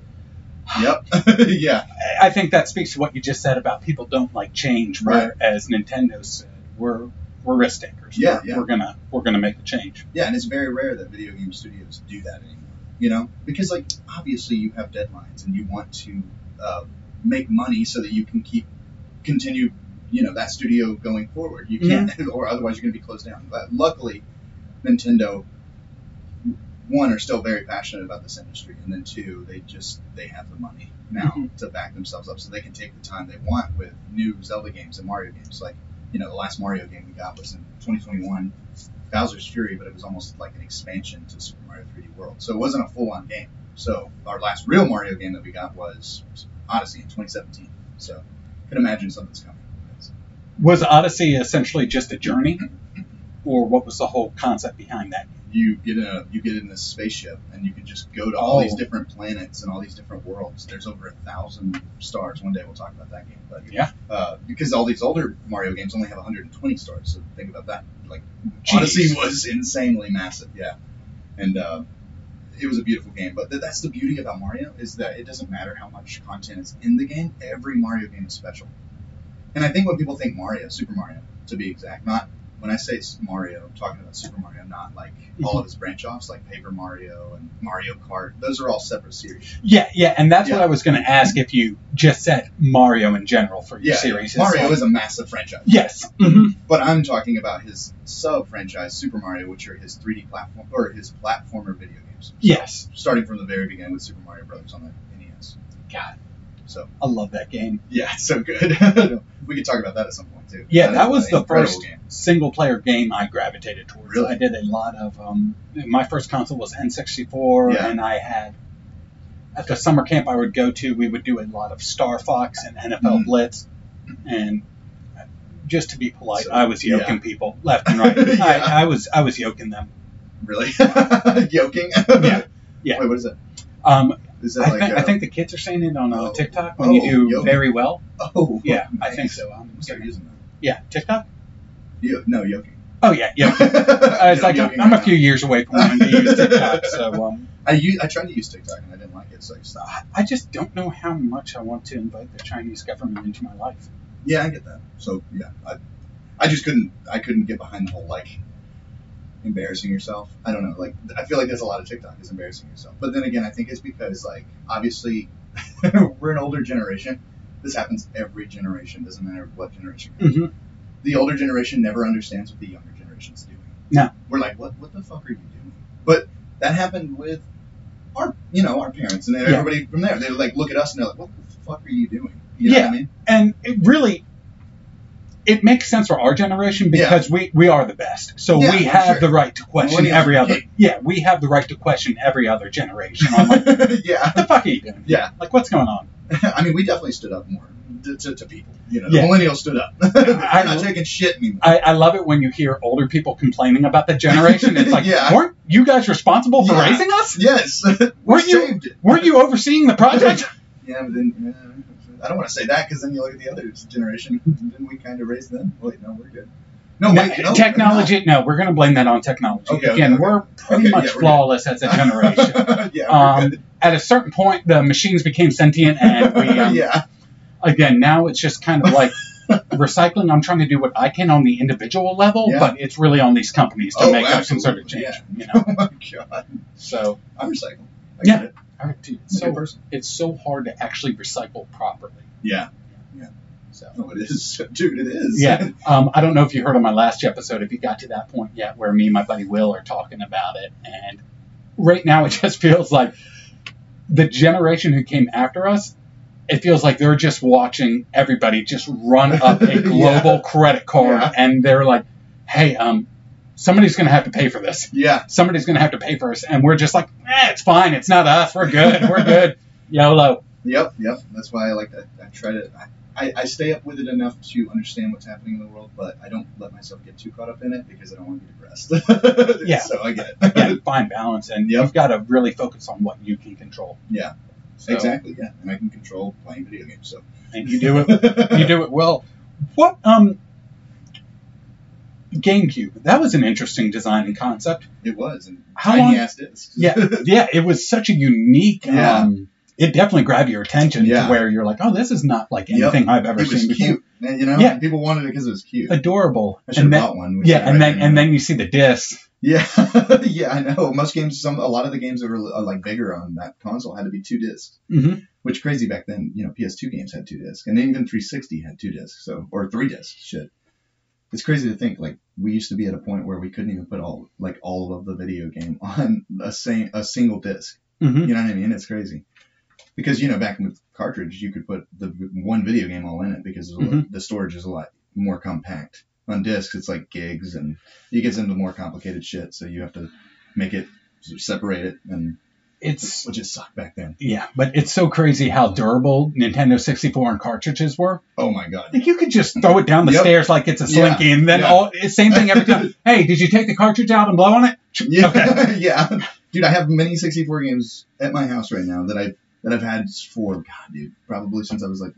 Yep. yeah. I think that speaks to what you just said about people don't like change. Right. Whereas Nintendo said, we're we're risk takers. Yeah, we're, yeah. we're gonna we're gonna make a change. Yeah, and it's very rare that video game studios do that anymore. You know, because like obviously you have deadlines and you want to uh, make money so that you can keep continue, you know, that studio going forward. You can't, or otherwise you're going to be closed down. But luckily, Nintendo one are still very passionate about this industry, and then two, they just they have the money now Mhm. to back themselves up, so they can take the time they want with new Zelda games and Mario games. Like you know, the last Mario game we got was in 2021. Bowser's Fury, but it was almost like an expansion to Super Mario 3D World. So it wasn't a full-on game. So our last real Mario game that we got was Odyssey in 2017. So you can imagine something's coming. Was Odyssey essentially just a journey, or what was the whole concept behind that? You get in a you get in this spaceship and you can just go to all Oh. these different planets and all these different worlds. There's over a thousand stars. One day we'll talk about that game, but Yeah. uh, because all these older Mario games only have 120 stars. So think about that. Like Jeez. Odyssey was insanely massive, yeah, and uh, it was a beautiful game. But th- that's the beauty about Mario is that it doesn't matter how much content is in the game. Every Mario game is special, and I think when people think Mario, Super Mario, to be exact, not when I say Mario, I'm talking about Super Mario, not like all of its branch offs like Paper Mario and Mario Kart. Those are all separate series. Yeah, yeah, and that's what I was going to ask if you just said Mario in general for your Yeah, series. It's Mario like- is a massive franchise. yes. hmm But I'm talking about his sub franchise, Super Mario, which are his 3D platform or his platformer video games. Yes. Starting from the very beginning with Super Mario Brothers on the NES. God, So I love that game. yeah, it's so good. we could talk about that at some point too. Yeah, That that is was the first game. single player game I gravitated towards. Really? I did a lot of um, my first console was N64 Yeah. and I had at the summer camp I would go to, we would do a lot of Star Fox and NFL Mhm. Blitz and just to be polite, So, I was yoking yeah. people left and right. Yeah. I, I was I was yoking them. Really? Yoking? Yeah, yeah. Wait, what is it? Um, Is that I, like think, I uh, think the kids are saying it on uh, Oh. TikTok when Oh, you do yoking. very well. Oh, Yeah, I think so. I'm I'm gonna start using that. Yeah, TikTok. Yo, no, yoking. Oh yeah, yeah. Uh, it's like I'm a few years away from learning to use TikTok, so um, I use, I tried to use TikTok and I didn't like it, so I stopped. I just don't know how much I want to invite the Chinese government into my life. Yeah, I get that. So yeah, I, I just couldn't, I couldn't get behind the whole like embarrassing yourself. I don't know, like I feel like there's a lot of TikTok is embarrassing yourself. But then again, I think it's because like obviously we're an older generation. This happens every generation, doesn't matter what generation. Mm-hmm. The older generation never understands what the younger generation's doing. No. We're like, what, what the fuck are you doing? But that happened with our, you know, our parents and then Yeah. everybody from there. They like look at us and they're like, what the fuck are you doing? You know Yeah. what I mean? And it really, it makes sense for our generation because we, we are the best. So Yeah, we have sure. the right to question every other. king. Yeah, we have the right to question every other generation. I'm like, what yeah. the fuck are you doing? Yeah. Like, what's going on? I mean, we definitely stood up more to, to, to people. You know, Yeah. the millennials stood up. They're I- not taking shit anymore. I, I love it when you hear older people complaining about the generation. It's like, Yeah. weren't you guys responsible for Yeah. raising us? yes. Weren't we you- saved it. Weren't you overseeing the project? Yeah, but then I don't want to say that because then you look at the other generation. Didn't we kind of raise them? Wait, no, we're good. No, wait, no, technology. No, we're going to blame that on technology. Okay, Again, okay. we're pretty Okay, much yeah, we're flawless as a generation. yeah, um, at a certain point, the machines became sentient, and we um, yeah, again now it's just kind of like recycling. I'm trying to do what I can on the individual level, Yeah. but it's really on these companies to Oh, make absolutely, concerted change. yeah. You know, Oh my god, so I'm recycling. I Yeah. Get all right, dude, good so it's so hard to actually recycle properly. Yeah, So. no, it is, dude. It is. Yeah, um, I don't know if you heard on my last episode if you got to that point yet where me and my buddy Will are talking about it, and right now it just feels like the generation who came after us. It feels like they're just watching everybody just run up a global Yeah. credit card, Yeah. and they're like, "Hey, um, somebody's going to have to pay for this. yeah. Somebody's going to have to pay for us," and we're just like, eh, "It's fine. It's not us. We're good. We're good." YOLO. Yep, yep. That's why I like that. I try to. I, I, stay up with it enough to understand what's happening in the world, but I don't let myself get too caught up in it because I don't want to be depressed. Yeah. So I get it. Again, find balance, and Yep. you've got to really focus on what you can control. Yeah. So, Exactly. Yeah. And I can control playing video games. So and you do it. You do it well. What um, GameCube? That was an interesting design and concept. It was. And How tiny long- ass discs. Yeah, yeah, it was such a unique. Yeah. Um, it definitely grabbed your attention Yeah. to where you're like, oh, this is not like Yep. anything I've ever it was seen before. cute. Man, you know, Yeah. people wanted it because it was cute. Adorable. I should have And then, bought one. yeah, and right then and then you see the disc. Yeah, yeah, I know. Most games, some a lot of the games that were uh, like bigger on that console had to be two discs, hmm which crazy back then. You know, PS2 games had two discs, and even 360 had two discs, so or three discs. Shit, it's crazy to think like we used to be at a point where we couldn't even put all like all of the video game on a same a single disc. hmm You know what I mean? It's crazy because you know back with cartridge you could put the one video game all in it because lot- the storage is a lot more compact. On discs it's like gigs and it gets into more complicated shit, so you have to make it separate it and It's which just sucked back then. yeah, but it's so crazy how durable Nintendo 64 and cartridges were. Oh my god. Like you could just throw it down the Yep. stairs like it's a Yeah, slinky, and then yeah. all same thing every time. hey, did you take the cartridge out and blow on it? Yeah, Okay. yeah, dude. I have many 64 games at my house right now that I've that I've had for God, dude, probably since I was like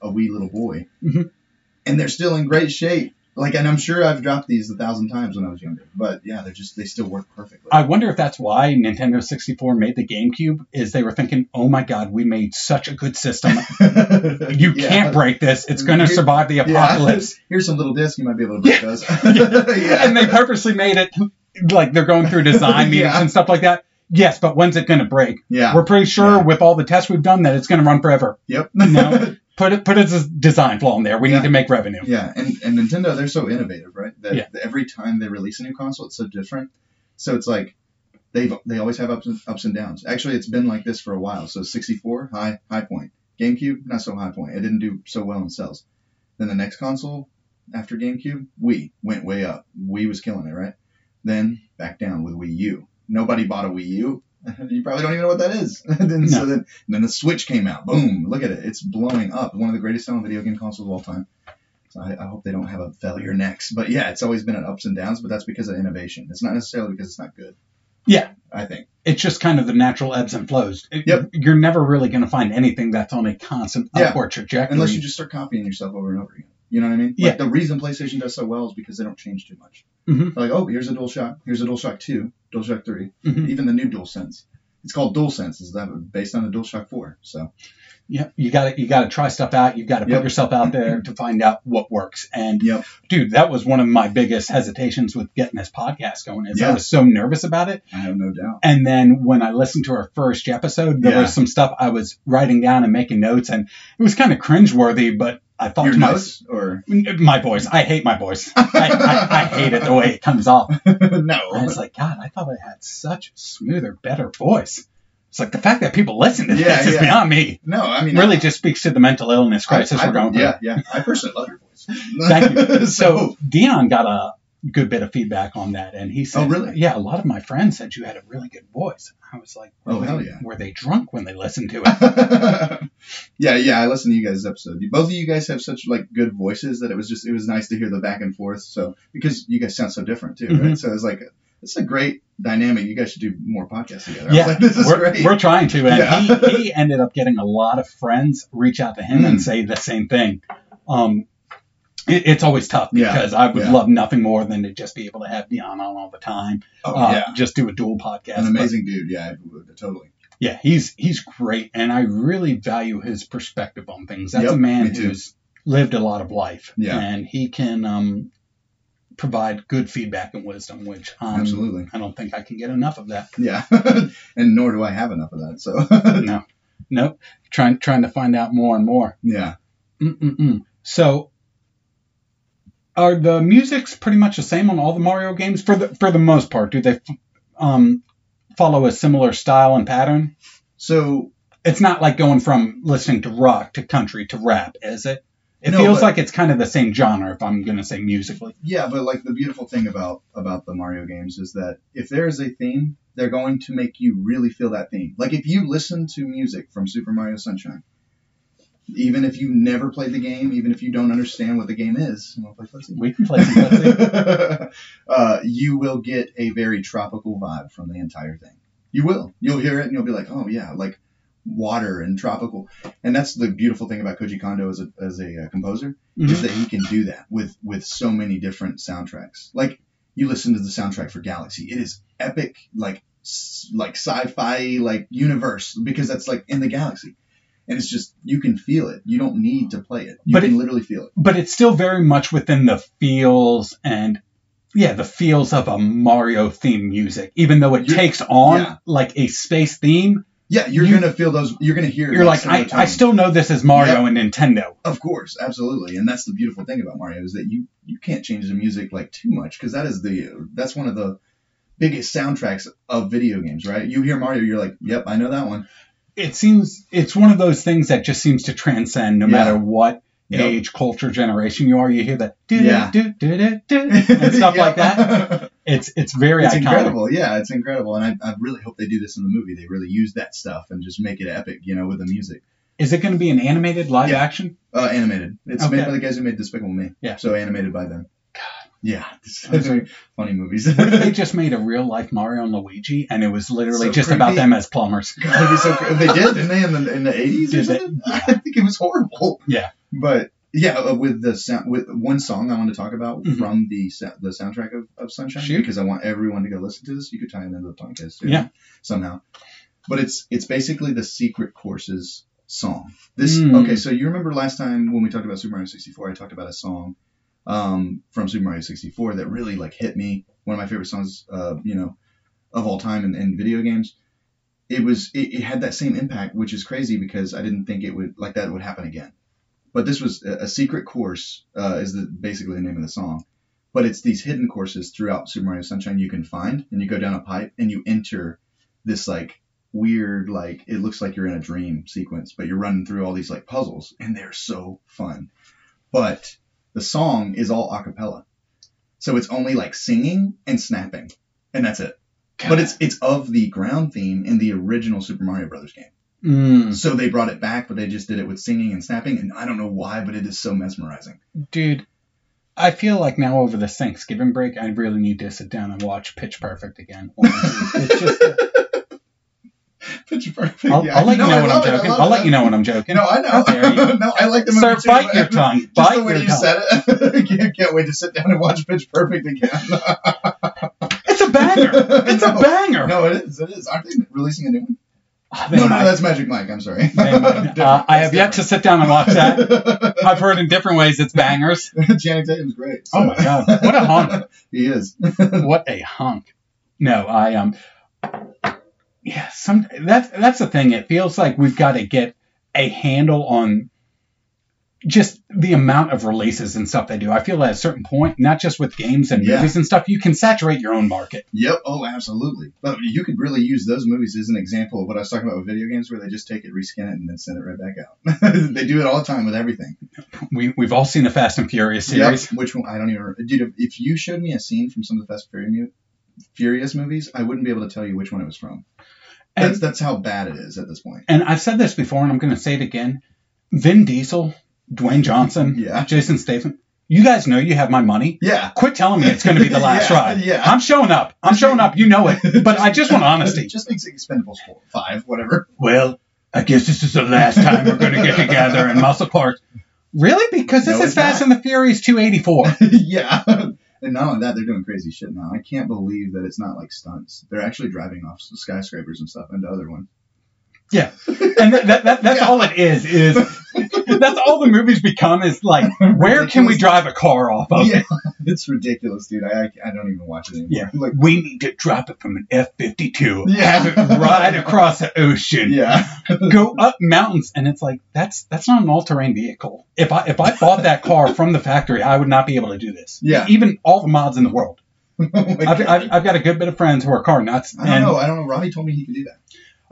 a wee little boy, Mhm. and they're still in great shape. Like, and I'm sure I've dropped these a thousand times when I was younger, but yeah, they're just they still work perfectly. I wonder if that's why Nintendo 64 made the GameCube. Is they were thinking, oh my God, we made such a good system. You Yeah. can't break this. It's going to survive the Yeah. apocalypse. Here's some little disc you might be able to break those. yeah. And they purposely made it like they're going through design meetings Yeah. and stuff like that. Yes, but when's it going to break? yeah. We're pretty sure Yeah. with all the tests we've done that it's going to run forever. Yep. Put it, put a design flaw in there. We Yeah. need to make revenue. Yeah, and, and Nintendo, they're so innovative, right? That Yeah. every time they release a new console, it's so different. So it's like they've they always have ups and, ups and downs. Actually, it's been like this for a while. So 64, high high point. GameCube, not so high point. It didn't do so well in sales. Then the next console after GameCube, Wii went way up. Wii was killing it, right? Then back down with Wii U. Nobody bought a Wii U. You probably don't even know what that is. and then, So then, then the Switch came out. Boom! Look at it. It's blowing up. One of the greatest selling video game consoles of all time. So I, I hope they don't have a failure next. But yeah, it's always been an ups and downs, but that's because of innovation. It's not necessarily because it's not good. Yeah. I think. It's just kind of the natural ebbs and flows. It- Yep. You're never really going to find anything that's on a constant Yeah. upward trajectory. Unless you just start copying yourself over and over again. You know what I mean? Yeah. Like the reason PlayStation does so well is because they don't change too much. Mhm. They're like, oh, here's a DualShock. Here's a DualShock 2, DualShock 3, Mhm. even the new DualSense. It's called DualSense. Is that based on the DualShock 4? So Yeah, you got to you got to try stuff out. You got to put yourself out there to find out what works. And Yep. dude, that was one of my biggest hesitations with getting this podcast going. Is I was so nervous about it. I have no doubt. And then when I listened to our first episode, there Yeah. was some stuff I was writing down and making notes, and it was kind of cringeworthy. But I thought Your to notes or my voice. I hate my voice. I, I, I hate it the way it comes off. No. I no. was like, God, I thought I had such a smoother, better voice. It's like the fact that people listen to this Yeah, is beyond me. No, I mean really just speaks to the mental illness crisis I, I, we're going through. Yeah, yeah. I personally love your voice. Thank you. so, So Dion got a good bit of feedback on that, and he said, Oh, really? Yeah, a lot of my friends said you had a really good voice." I was like, Oh, were hell they- yeah. Were they drunk when they listened to it? yeah, yeah. I listened to you guys' episode. Both of you guys have such like good voices that it was just it was nice to hear the back and forth. So because you guys sound so different too, right? Mhm. So it's like it's a great dynamic. You guys should do more podcasts together. I was yeah, like, this is we're, great. we're trying to, and Yeah. he, he ended up getting a lot of friends reach out to him Mm. and say the same thing. Um, it, it's always tough Yeah, because I would yeah. love nothing more than to just be able to have Dion on all the time. oh uh, yeah, just do a dual podcast. an But- amazing dude. Yeah, totally. Yeah, he's he's great, and I really value his perspective on things. That's Yep, a man who's lived a lot of life, Yeah. and he can um, provide good feedback and wisdom, which um, Absolutely. I don't think I can get enough of that. Yeah, and nor do I have enough of that. So no, nope. Trying trying to find out more and more. yeah. Mm-mm-mm. So, are the musics pretty much the same on all the Mario games for the for the most part? Do they um, follow a similar style and pattern? So it's not like going from listening to rock to country to rap, is it? It No, feels but- like it's kind of the same genre, if I'm going to say musically. Yeah, but like the beautiful thing about about the Mario games is that if there is a theme, they're going to make you really feel that theme. Like if you listen to music from Super Mario Sunshine, even if you never played the game, even if you don't understand what the game is, you play footsie? We can play footsie. uh, you will get a very tropical vibe from the entire thing. You will. You'll hear it and you'll be like, oh yeah, like water and tropical. And that's the beautiful thing about Koji Kondo as a as a uh, composer Mhm. is that he can do that with with so many different soundtracks. Like you listen to the soundtrack for Galaxy, it is epic, like like sci-fi, like universe because that's like in the galaxy. And it's just you can feel it. You don't need to play it. You But can it- literally feel it. but it's still very much within the feels and yeah, the feels of a Mario theme music, even though it You're- takes on yeah. like a space theme. Yeah, you're You- gonna feel those. You're gonna hear. You're like, similar I, I still know this is Mario and Nintendo. Of course, absolutely, and that's the beautiful thing about Mario is that you you can't change the music like too much because that is the that's one of the biggest soundtracks of video games, right? You hear Mario, you're like, yep, I know that one. It seems it's one of those things that just seems to transcend no Yeah. matter what Yep. age, culture, generation you are. You hear that do Yeah. do do do do and stuff like that. that. It's it's very it's iconic. incredible, yeah, it's incredible, and I, I really hope they do this in the movie. They really use that stuff and just make it epic, you know, with the music. Is it going to be an animated live Yeah. action? Uh, animated. It's Okay. made by the guys who made Despicable Me. Yeah. So animated by them. God. Yeah. Funny movies. They just made a real life Mario and Luigi and it was literally So just about them as plumbers? Be so They did, didn't they, in the in the eighties or Did they? something? I think it was horrible. Yeah. But yeah, uh, with the sound, with one song I want to talk about Mhm. from the the soundtrack of, of Sunshine Shoot. because I want everyone to go listen to this. You could tie it into the podcast too, Yeah. somehow. But it's it's basically the Secret Courses song. This Mm. okay. So you remember last time when we talked about Super Mario 64, I talked about a song um, from Super Mario 64 that really like hit me. One of my favorite songs, uh, you know, of all time in, in video games. It was it, it had that same impact, which is crazy because I didn't think it would like that would happen again. But this was a, a secret course, uh, is the basically the name of the song. But it's these hidden courses throughout Super Mario Sunshine you can find, and you go down a pipe and you enter this like weird like it looks like you're in a dream sequence, but you're running through all these like puzzles, and they're so fun. But the song is all a cappella. So it's only like singing and snapping. And that's it. But it's it's of the ground theme in the original Super Mario Brothers game. Mm, So they brought it back, but they just did it with singing and snapping, and I don't know why, but it is so mesmerizing. dude. I feel like now over this Thanksgiving break, I really need to sit down and watch Pitch Perfect again. It's just, Picture perfect. I'll, yeah. I'll let you No, know I when I'm I joking. I'll let you know when I'm joking. No, I know. How dare you. no, I like the movie Sir, too. bite your tongue. Just Bite the way your you tongue. said it. can't, can't wait to sit down and watch Pitch Perfect again. It's a banger. It's a banger. no, it is. It is. Aren't they releasing a new one? Ah, No, no, might. that's Magic Mike. I'm sorry. Uh, I have yet to sit down and watch that. I've heard in different ways it's bangers. Channing Tatum's great. so- Oh my god, what a hunk! he is. What a hunk! No, I um, yeah, some that's that's the thing. It feels like we've got to get a handle on just the amount of releases and stuff they do. I feel at a certain point, not just with games and Yeah. movies and stuff, you can saturate your own market. Yep. Oh, absolutely. But you could really use those movies as an example of what I was talking about with video games, where they just take it, reskin it, and then send it right back out. they do it all the time with everything. We we've all seen the Fast and Furious series. Yep. Which one? I don't even. Dude, if you showed me a scene from some of the Fast and Furious movies, I wouldn't be able to tell you which one it was from. And- That's that's how bad it is at this point. And I've said this before, and I'm going to say it again. Vin Diesel, Dwayne Johnson, Yeah. Jason Statham. You guys know you have my money. Yeah. Quit telling me it's going to be the last Yeah, ride. yeah. I'm showing up. I'm showing up. You know it. But I just want honesty. Just makes it Expendables 4, 5, whatever. Well, I guess this is the last time we're going to get together and muscle cars. Really? Because this No, is Fast not. and the Furious 284. yeah. And not only that, they're doing crazy shit now. I can't believe that it's not like stunts. They're actually driving off skyscrapers and stuff into other ones. Yeah. And that, that, that, that's Yeah. all it is, is that's all the movies become is like, where can we drive a car off of? Yeah, it's ridiculous, dude. I, I, I don't even watch it anymore. Yeah. Like, We need to drop it from an F 52, Yeah. have it ride across the ocean, yeah. go up mountains. And it's like, that's that's not an all terrain vehicle. If I, if I bought that car from the factory, I would not be able to do this. Yeah. Even all the mods in the world. Oh I've, I've, I've got a good bit of friends who are car nuts. I don't and know. I don't know. Robbie told me he could do that.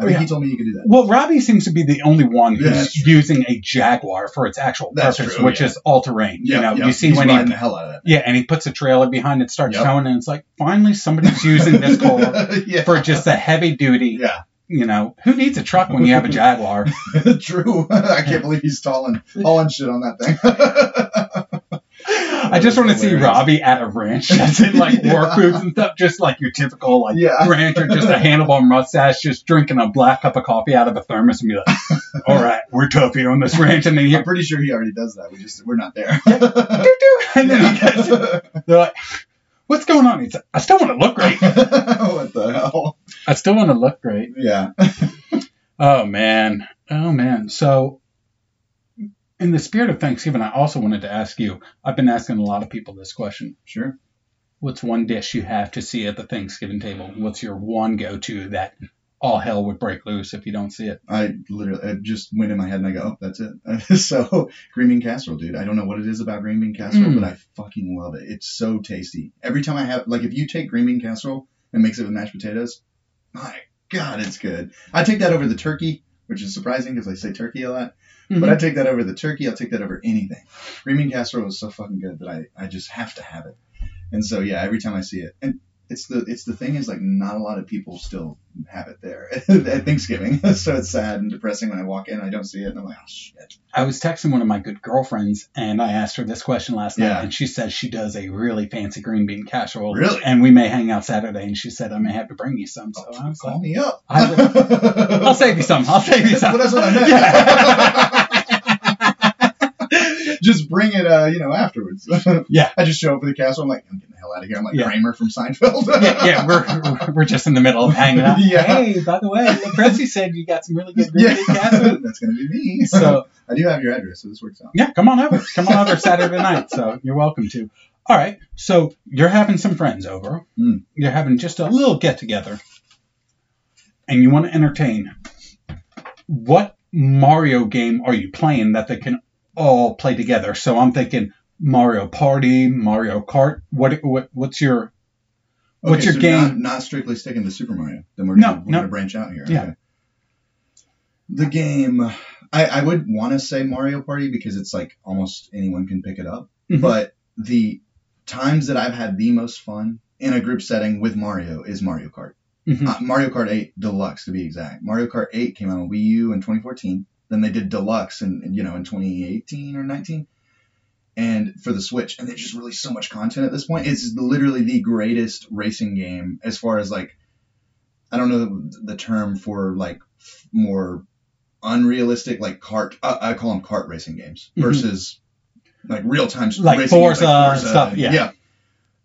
I yeah. he told me he could do that. Well, Robbie seems to be the only one who's true. using a Jaguar for its actual That's purpose, true, which yeah. is all terrain. you know, yeah. you see He's when he the hell out of that. yeah, and he puts a trailer behind it, starts Yep. showing, and it's like finally somebody's using this car yeah. for just a heavy duty. Yeah. you know, who needs a truck when you have a Jaguar? True. I can't believe he's stalling, hauling shit on that thing. I just want to see Robbie at a ranch that's in like Yeah. work boots and stuff, just like your typical like Yeah. rancher, just a handlebar mustache, just drinking a black cup of coffee out of a thermos and be like, "All right, we're tough here on this ranch," and then you I'm pretty sure he already does that. We just we're not there. and then he gets, they're like, "What's going on?" He's like, "I still want to look great. what the hell? I still want to look great." Yeah. Oh man, oh man. So, in the spirit of Thanksgiving, I also wanted to ask you. I've been asking a lot of people this question. Sure. What's one dish you have to see at the Thanksgiving table? What's your one go-to that all hell would break loose if you don't see it? I literally it just went in my head and I go, oh, that's it. so green bean casserole, dude. I don't know what it is about green bean casserole, Mm. but I fucking love it. It's so tasty. Every time I have, like, if you take green bean casserole and mix it with mashed potatoes, my god, it's good. I take that over the turkey, which is surprising because I say turkey a lot. But mm-hmm. I take that over the turkey. I'll take that over anything. Bean casserole is so fucking good that I, I just have to have it. And so yeah, every time I see it, and it's the it's the thing is like not a lot of people still have it there at Thanksgiving. so it's sad and depressing when I walk in, and I don't see it, and I'm like, oh shit. I was texting one of my good girlfriends and I asked her this question last night, and she said she does a really fancy green bean casserole. Really? And we may hang out Saturday, and she said I may have to bring you some. So I was Call like, me up. I will- I'll save you some. I'll save you some. Well, that's what I meant. Yeah. just bring it, uh, you know, afterwards. Yeah. I just show up at the castle. I'm like, I'm getting the hell out of here. I'm like Yeah. Kramer from Seinfeld. yeah, yeah, we're we're just in the middle of hanging out. Yeah. Hey, by the way, LoPresti said you got some really good green yeah. bean casserole. That's gonna be me. So I do have your address, so this works out. yeah, come on over. Come on over Saturday night. So you're welcome to. All right. So you're having some friends over. Mm. You're having just a little get together, and you want to entertain. What Mario game are you playing that they can all play together? So I'm thinking Mario Party, Mario Kart. What what what's your What's your so game? Not, not strictly sticking to Super Mario. Then we're No, gonna, we're no. gonna branch out here. Yeah. Okay. The game, I, I would want to say Mario Party because it's like almost anyone can pick it up. Mhm. But the times that I've had the most fun in a group setting with Mario is Mario Kart. Mhm. Uh, Mario Kart 8 Deluxe to be exact. Mario Kart 8 came out on Wii U in 2014. Then they did Deluxe in in, you know in 2018 or 19, and for the Switch. And they just released so much content at this point. It's literally the greatest racing game as far as like I don't know the, the term for like f- more unrealistic like cart. Uh, I call them cart racing games Mhm. versus like real time Like racing games Forza stuff, yeah. yeah.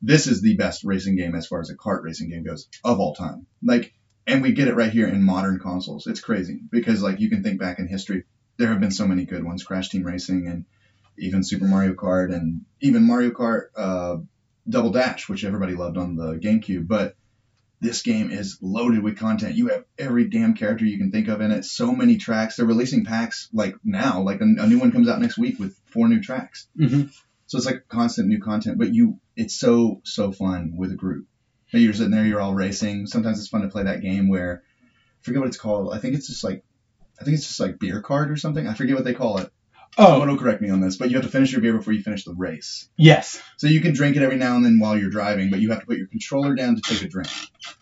This is the best racing game as far as a cart racing game goes of all time. Like, and we get it right here in modern consoles. It's crazy because like you can think back in history, there have been so many good ones, Crash Team Racing and even Super Mario Kart and even Mario Kart uh, Double Dash, which everybody loved on the GameCube. But this game is loaded with content. You have every damn character you can think of in it. So many tracks. They're releasing packs like now. Like a, a new one comes out next week with four new tracks. Mhm. So it's like constant new content, but you, it's so, so fun with a group. That You're sitting there, you're all racing. Sometimes it's fun to play that game where, I forget what it's called. I think it's just like, I think it's just like beer card or something. I forget what they call it. Someone Oh will correct me on this, but you have to finish your beer before you finish the race. yes. So you can drink it every now and then while you're driving, but you have to put your controller down to take a drink.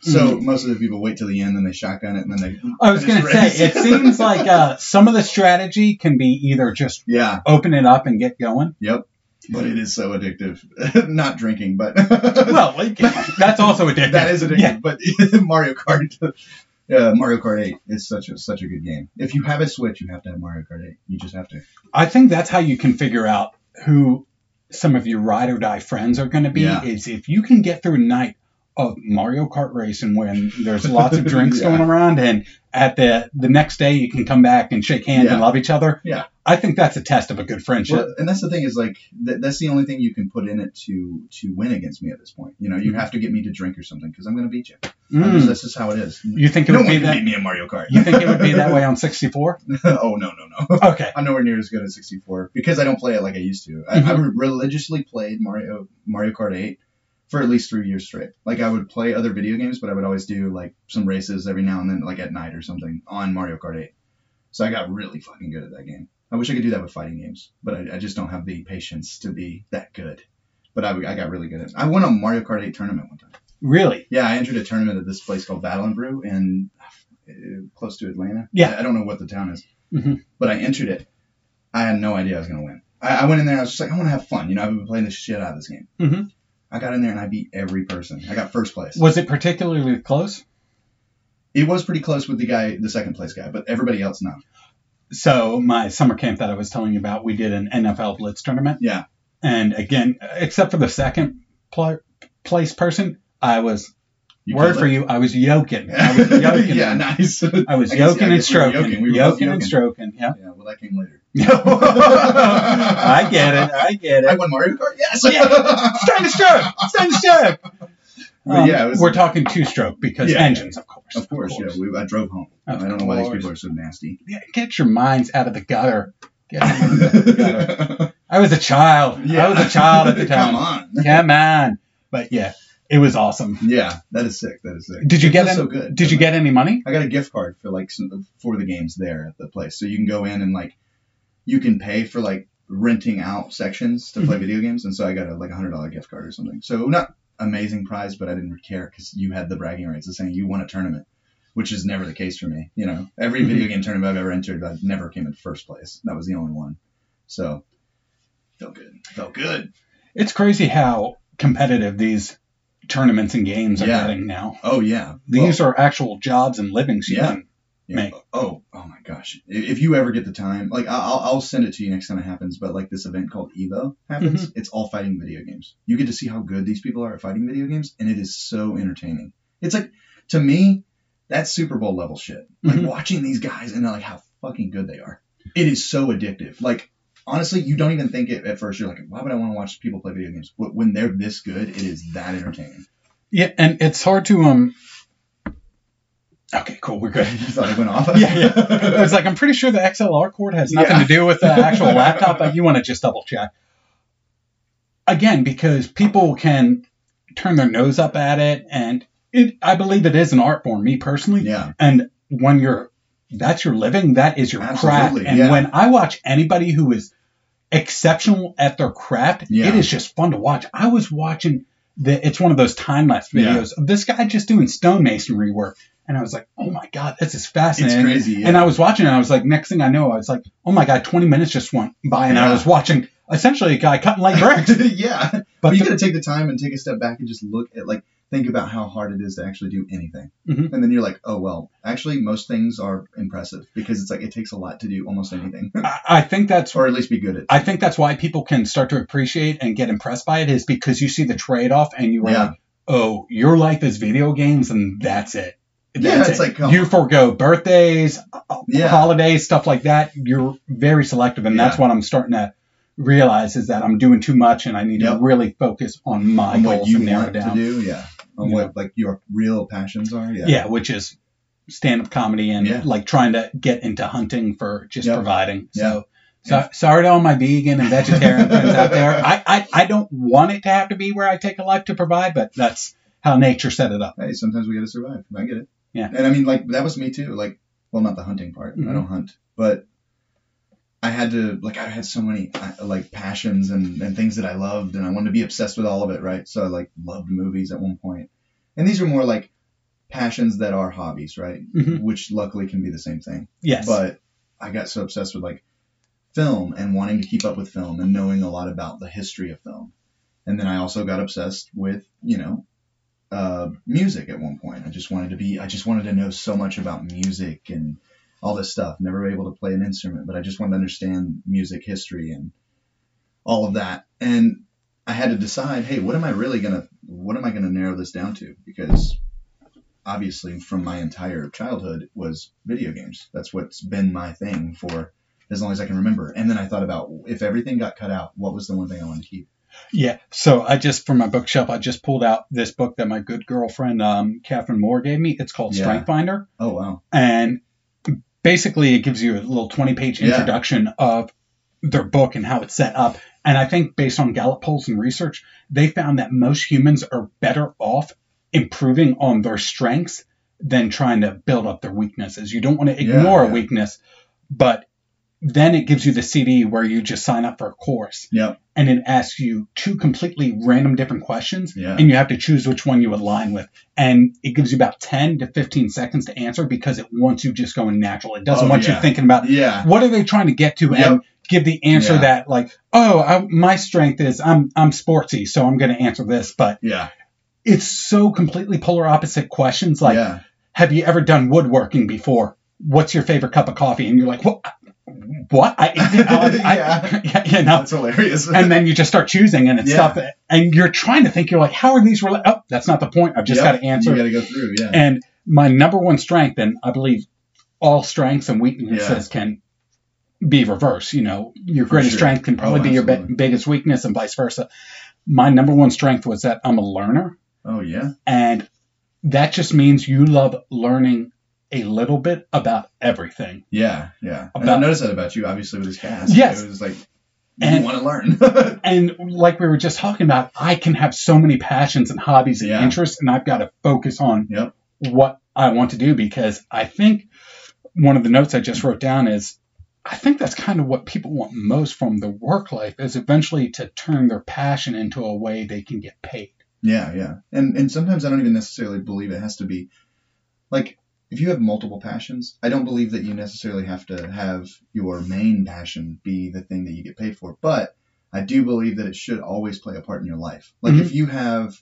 So most of the people wait till the end, then they shotgun it, and then they. I was gonna say it seems like uh, some of the strategy can be either just yeah, open it up and get going. yep. But it is so addictive. Not drinking, but. Well, like, that's also addictive. That is addictive, Yeah. but Mario Kart, uh, Mario Kart 8 is such a such a good game. If you have a Switch, you have to have Mario Kart 8. You just have to. I think that's how you can figure out who some of your ride or die friends are going to be. Yeah. Is if you can get through a night of Mario Kart racing when there's lots of drinks Yeah. going around, and at the the next day you can come back and shake hands and love each other. Yeah. I think that's a test of a good friendship. Well, and that's the thing is like th- that's the only thing you can put in it to to win against me at this point. You know, you Mhm. have to get me to drink or something because I'm going to beat you. Mm. just- that's just how it is. You think it no would be that? beat me in Mario Kart. You think it would be that way on 64? oh no no no. Okay. I'm nowhere near as good as 64 because I don't play it like I used to. I, I religiously played Mario Mario Kart 8 for at least three years straight. Like I would play other video games, but I would always do like some races every now and then, like at night or something, on Mario Kart 8. So I got really fucking good at that game. I wish I could do that with fighting games, but I, I just don't have the patience to be that good. But I, I got really good at it. I won a Mario Kart 8 tournament one time. Really? Yeah, I entered a tournament at this place called Battle and Brew, and uh, close to Atlanta. Yeah. I, I don't know what the town is, Mhm. but I entered it. I had no idea I was gonna win. I, I went in there. I was just like, I want to have fun. You know, I've been playing the shit out of this game. Mhm. I got in there and I beat every person. I got first place. Was it particularly close? It was pretty close with the guy, the second place guy, but everybody else no. So my summer camp that I was telling you about, we did an NFL Blitz tournament. Yeah. And again, except for the second pl- place person, I was You word for it. you, I was yoking. I was yoking. yeah, nice. I was I see- I yoking and guess we were stroking, yoking. We yoking, and stroking. Yeah. Yeah, well, that came later. I get it. I get it. I won Mario Kart. Yes. It's time to stroke. It's time to stroke. Um, yeah, was- we're talking two stroke because Yeah. engines, of course. Of course, yeah. We, I drove home. Of I don't know why these people are so nasty. Yeah, Get your minds out of the gutter. Get out of the gutter. I was a child. I was a child at the time. Come on. Come on. But yeah, it was awesome. Yeah, that is sick. That is sick. Did you It get any, so good? Did you get any money? I got a gift card for like some, for the games there at the place, so you can go in and like you can pay for like renting out sections to Mm-hmm. play video games, and so I got a like a hundred dollar gift card or something. So not amazing prize, but I didn't care because you had the bragging rights of saying you won a tournament, which is never the case for me. You know, every Mhm. video game tournament I've ever entered, I never came in first place. That was the only one. So felt good. Felt good. It's crazy how competitive these tournaments and games are Yeah. getting now. Oh yeah. These are actual jobs and livings Yeah. can Make. Oh, oh my gosh! If you ever get the time, like I'll, I'll send it to you next time it happens. But like this event called Evo happens, Mm-hmm. it's all fighting video games. You get to see how good these people are at fighting video games, and it is so entertaining. It's like to me, that's Super Bowl level shit. Like Mhm. watching these guys and like how fucking good they are. It is so addictive. Like honestly, you don't even think it at first. You're like, why would I want to watch people play video games? But when they're this good, it is that entertaining. Yeah, and it's hard to um. Okay, cool. We're good. you thought it went off? yeah, yeah. I was like, I'm pretty sure the XLR cord has nothing Yeah. to do with the actual laptop, but you want to just double check. Again, because people can turn their nose up at it, and it, I believe it is an art form, me personally. yeah. And when you're, that's your living, that is your craft. Absolutely, And yeah. when I watch anybody who is exceptional at their craft, Yeah. it is just fun to watch. I was watching the, it's one of those time lapse videos of this guy just doing stonemasonry work. And I was like, oh my God, this is fascinating. It's crazy. Yeah. And I was watching, and I was like, next thing I know, I was like, oh my God, 20 minutes just went by, and I was watching essentially a guy cutting like bricks. yeah. But But you got to take the time and take a step back and just look at like think about how hard it is to actually do anything, Mhm. and then you're like, oh well, actually most things are impressive because it's like it takes a lot to do almost anything, I, I think that's or at least be good at. I think that's why people can start to appreciate and get impressed by it is because you see the trade off and you are Yeah. like, oh, your life is video games and that's it. Yeah, it's it. like, you forego birthdays, uh, Yeah. holidays, stuff like that. You're very selective, and that's what I'm starting to realize is that I'm doing too much, and I need Yep. to really focus on my on goals what you and narrow want it to down. do, yeah, on Yeah. what like your real passions are, yeah, Yeah, which is stand-up comedy and Yeah. like trying to get into hunting for just Yep. providing. Yeah. So, so sorry to all my vegan and vegetarian friends out there. I, I I don't want it to have to be where I take a life to provide, but that's how nature set it up. Hey, sometimes we got to survive. I get it. Yeah. And I mean, like that was me too. Like, well, not the hunting part. Mhm. I don't hunt, but I had to like I had so many uh, like passions and, and things that I loved, and I wanted to be obsessed with all of it, right? So I like loved movies at one point, and these are more like passions that are hobbies, right? Mhm. Which luckily can be the same thing. Yes. But I got so obsessed with like film and wanting to keep up with film and knowing a lot about the history of film. And then I also got obsessed with, you know, uh, music at one point. I just wanted to be, I just wanted to know so much about music and all this stuff. Never able to play an instrument, but I just wanted to understand music history and all of that. And I had to decide, hey, what am I really gonna, what am I gonna narrow this down to? Because obviously, from my entire childhood was video games. That's what's been my thing for as long as I can remember. And then I thought about if everything got cut out, what was the one thing I wanted to keep? Yeah. So I just from my bookshelf, I just pulled out this book that my good girlfriend, um, Catherine Moore, gave me. It's called Yeah. Strength Finder, Oh wow, and basically it gives you a little 20 page Yeah. introduction of their book and how it's set up. And I think based on Gallup polls and research, they found that most humans are better off improving on their strengths than trying to build up their weaknesses. You don't want to Yeah, ignore yeah. a weakness, but then it gives you the CD where you just sign up for a course Yep. and it asks you two completely random different questions Yeah. and you have to choose which one you align with. And it gives you about 10 to 15 seconds to answer because it wants you just going natural. It doesn't Oh, want you thinking about Yeah. what are they trying to get to Yep. and give the answer Yeah. that like, oh, I, my strength is I'm I'm sportsy, so I'm going to answer this. But Yeah. it's so completely polar opposite questions. Like, yeah. have you ever done woodworking before? What's your favorite cup of coffee? And you're like, what? What? I, I, Yeah. I, you know, That's hilarious. and then you just start choosing and it's Yeah. stuff and you're trying to think you're like how are these rela- oh that's not the point i've just Yep. got to answer You got to go through. Yeah. and my number one strength and i believe all strengths and weaknesses can be reversed you know your For greatest sure. strength can probably Oh, be your bi- biggest weakness and vice versa my number one strength was that i'm a learner oh yeah. and that just means you love learning a little bit about everything Yeah. Yeah. and I noticed that about you, obviously, with this cast. Yes. It was like And- you want to learn. And like we were just talking about, I can have so many passions and hobbies and Yeah. interests, and I've got to focus on Yep. what I want to do because I think one of the notes I just wrote down is I think that's kind of what people want most from the work life is eventually to turn their passion into a way they can get paid. Yeah, yeah. And and sometimes I don't even necessarily believe it has to be like if you have multiple passions, I don't believe that you necessarily have to have your main passion be the thing that you get paid for. But I do believe that it should always play a part in your life. Like Mhm. if you have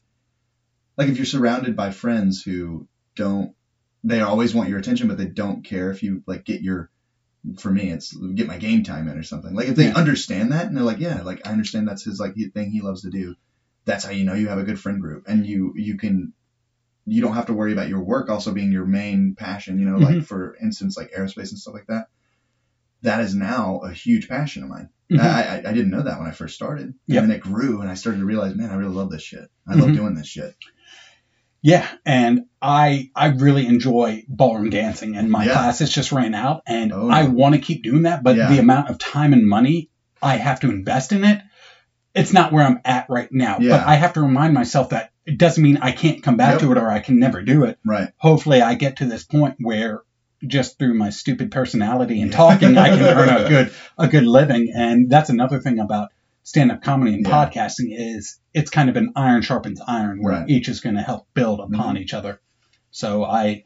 like if you're surrounded by friends who don't they always want your attention but they don't care if you like get your for me it's get my game time in or something. Like if they Yeah. understand that and they're like, yeah, like I understand that's his like thing he loves to do that's how you know you have a good friend group and you you can you don't have to worry about your work also being your main passion you know Mm-hmm. like for instance like aerospace and stuff like that that is now a huge passion of mine Mhm. I, I i didn't know that when i first started Yep. and then it grew and i started to realize man i really love this shit i love Mhm. doing this shit Yeah, and I I really enjoy ballroom dancing, and my Yeah. classes just ran out, and Oh. I want to keep doing that, but Yeah. the amount of time and money I have to invest in it, it's not where I'm at right now. Yeah. But I have to remind myself that it doesn't mean I can't come back Yep. to it or I can never do it. right Hopefully, I get to this point where just through my stupid personality and talking, I can earn a good a good living, and that's another thing about stand up comedy and Yeah. podcasting is it's kind of an iron sharpens iron where Right. each is going to help build upon mm-hmm. each other. So I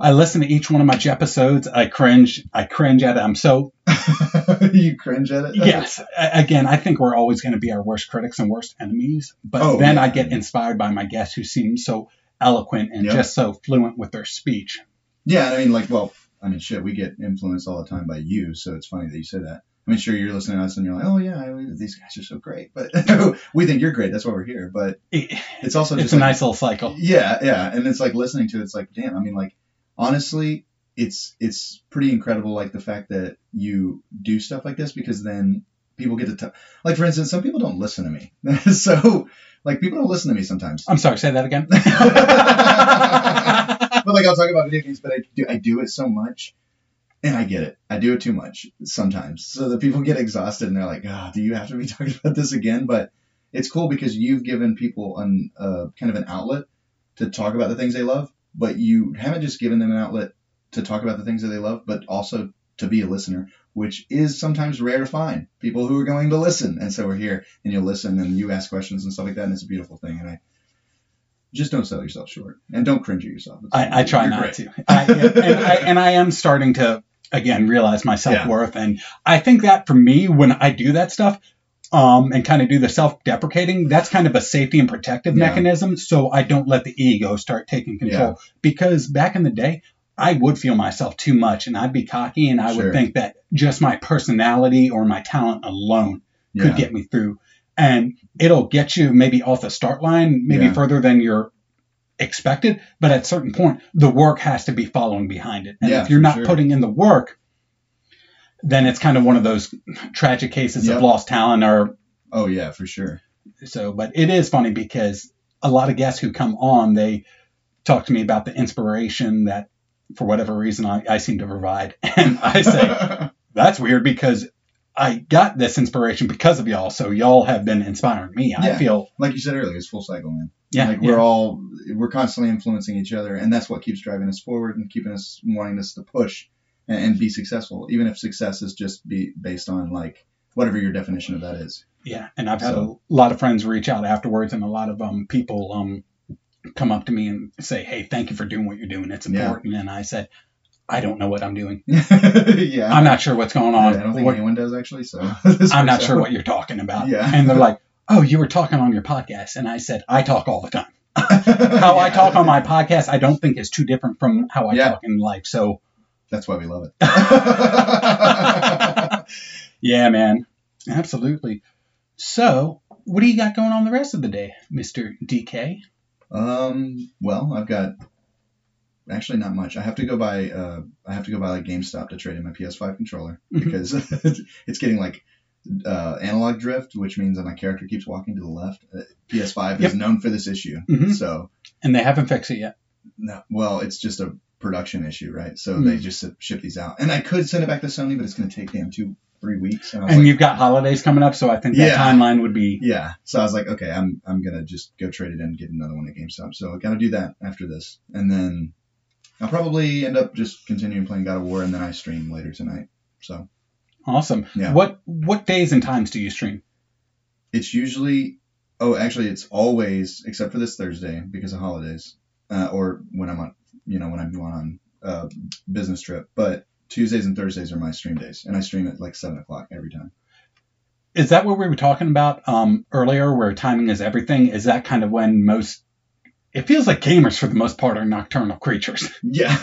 I listen to each one of my episodes. I cringe. I cringe at it. I'm so you cringe at it yes. Again, I think we're always going to be our worst critics and worst enemies. But Oh, then yeah. I get inspired by my guests who seem so eloquent and Yep. just so fluent with their speech. Yeah, I mean, like, well, I mean, shit, we get influenced all the time by you, so it's funny that you say that. I mean, sure, you're listening to us and you're like, oh yeah, I- these guys are so great, but we think you're great. That's why we're here. But it's also it's just a like, nice little cycle. yeah, yeah, and it's like listening to it, it's like, damn. I mean, like, honestly, it's it's pretty incredible, like the fact that you do stuff like this because then people get to tell. Like, for instance, some people don't listen to me, so like people don't listen to me sometimes. I'm sorry, say that again. but like I'll talk about video games, but I do I do it so much, and I get it. I do it too much sometimes, so that people get exhausted and they're like, "Ah, do you have to be talking about this again?" But it's cool because you've given people an uh, kind of an outlet to talk about the things they love, but you haven't just given them an outlet to talk about the things that they love, but also to be a listener, which is sometimes rare to find people who are going to listen. And so we're here, and you'll listen, and you ask questions and stuff like that, and it's a beautiful thing. And I just don't sell yourself short, and don't cringe at yourself. I, I try you're not great. to. I, and, I, and I am starting to again realize my self worth, and I think that for me, when I do that stuff, um, and kind of do the self deprecating, that's kind of a safety and protective Yeah. mechanism, so I don't let the ego start taking control. Because back in the day, I would feel myself too much, and I'd be cocky, and I Sure. would think that just my personality or my talent alone could Yeah. get me through. And it'll get you maybe off the start line, maybe Yeah. further than you're expected. But at a certain point, the work has to be following behind it. And Yeah, if you're not sure. putting in the work, then it's kind of one of those tragic cases Yep. of lost talent or Oh yeah, for sure. so. But it is funny because a lot of guests who come on, they talk to me about the inspiration that for whatever reason I, I seem to provide. And I say, that's weird because I got this inspiration because of y'all. So y'all have been inspiring me. I feel like you said earlier, it's full cycle, man. yeah, like yeah. we're all we're constantly influencing each other, and that's what keeps driving us forward and keeping us wanting us to push and, and be successful, even if success is just be based on like whatever your definition of that is. Yeah, and I've had So- a lot of friends reach out afterwards, and a lot of um people um come up to me and say, "Hey, thank you for doing what you're doing. It's Yeah. important." And I said, "I don't know what I'm doing. yeah. I'm not sure what's going on. I on. don't think What- anyone does actually. So I'm not sure what you're talking about." Yeah. And they're like, "Oh, you were talking on your podcast," and I said, "I talk all the time. How I talk on my podcast, I don't think is too different from how I Yeah. talk in life." So, That's why we love it. yeah, man, absolutely. So, what do you got going on the rest of the day, Mister DK? um. Well, I've got actually not much. I have to go by. Uh, I have to go by like GameStop to trade in my PS5 controller Mhm. because it's getting like uh, analog drift, which means that my character keeps walking to the left. Uh, PS5 Yep. is known for this issue, Mhm. so And they haven't fixed it yet. no. Well, it's just a production issue, right? So Mm. they just ship these out, and I could send it back to Sony, but it's going to take them two, three weeks. And, And like, you've got holidays coming up, so I think that Yeah. timeline would be Yeah. So I was like, okay, I'm I'm gonna just go trade it in and get another one at GameStop. So I gotta do that after this. And then I'll probably end up just continuing playing God of War and then I stream later tonight. So awesome. Yeah. What what days and times do you stream? it's usually oh actually it's always except for this Thursday because of holidays. Uh, or when I'm on you know, when I'm going on a business trip. But Tuesdays and Thursdays are my stream days. And I stream at like seven o'clock every time. Is that what we were talking about um, earlier, where timing is everything? Is that kind of when most? It feels like gamers, for the most part, are nocturnal creatures. Yeah.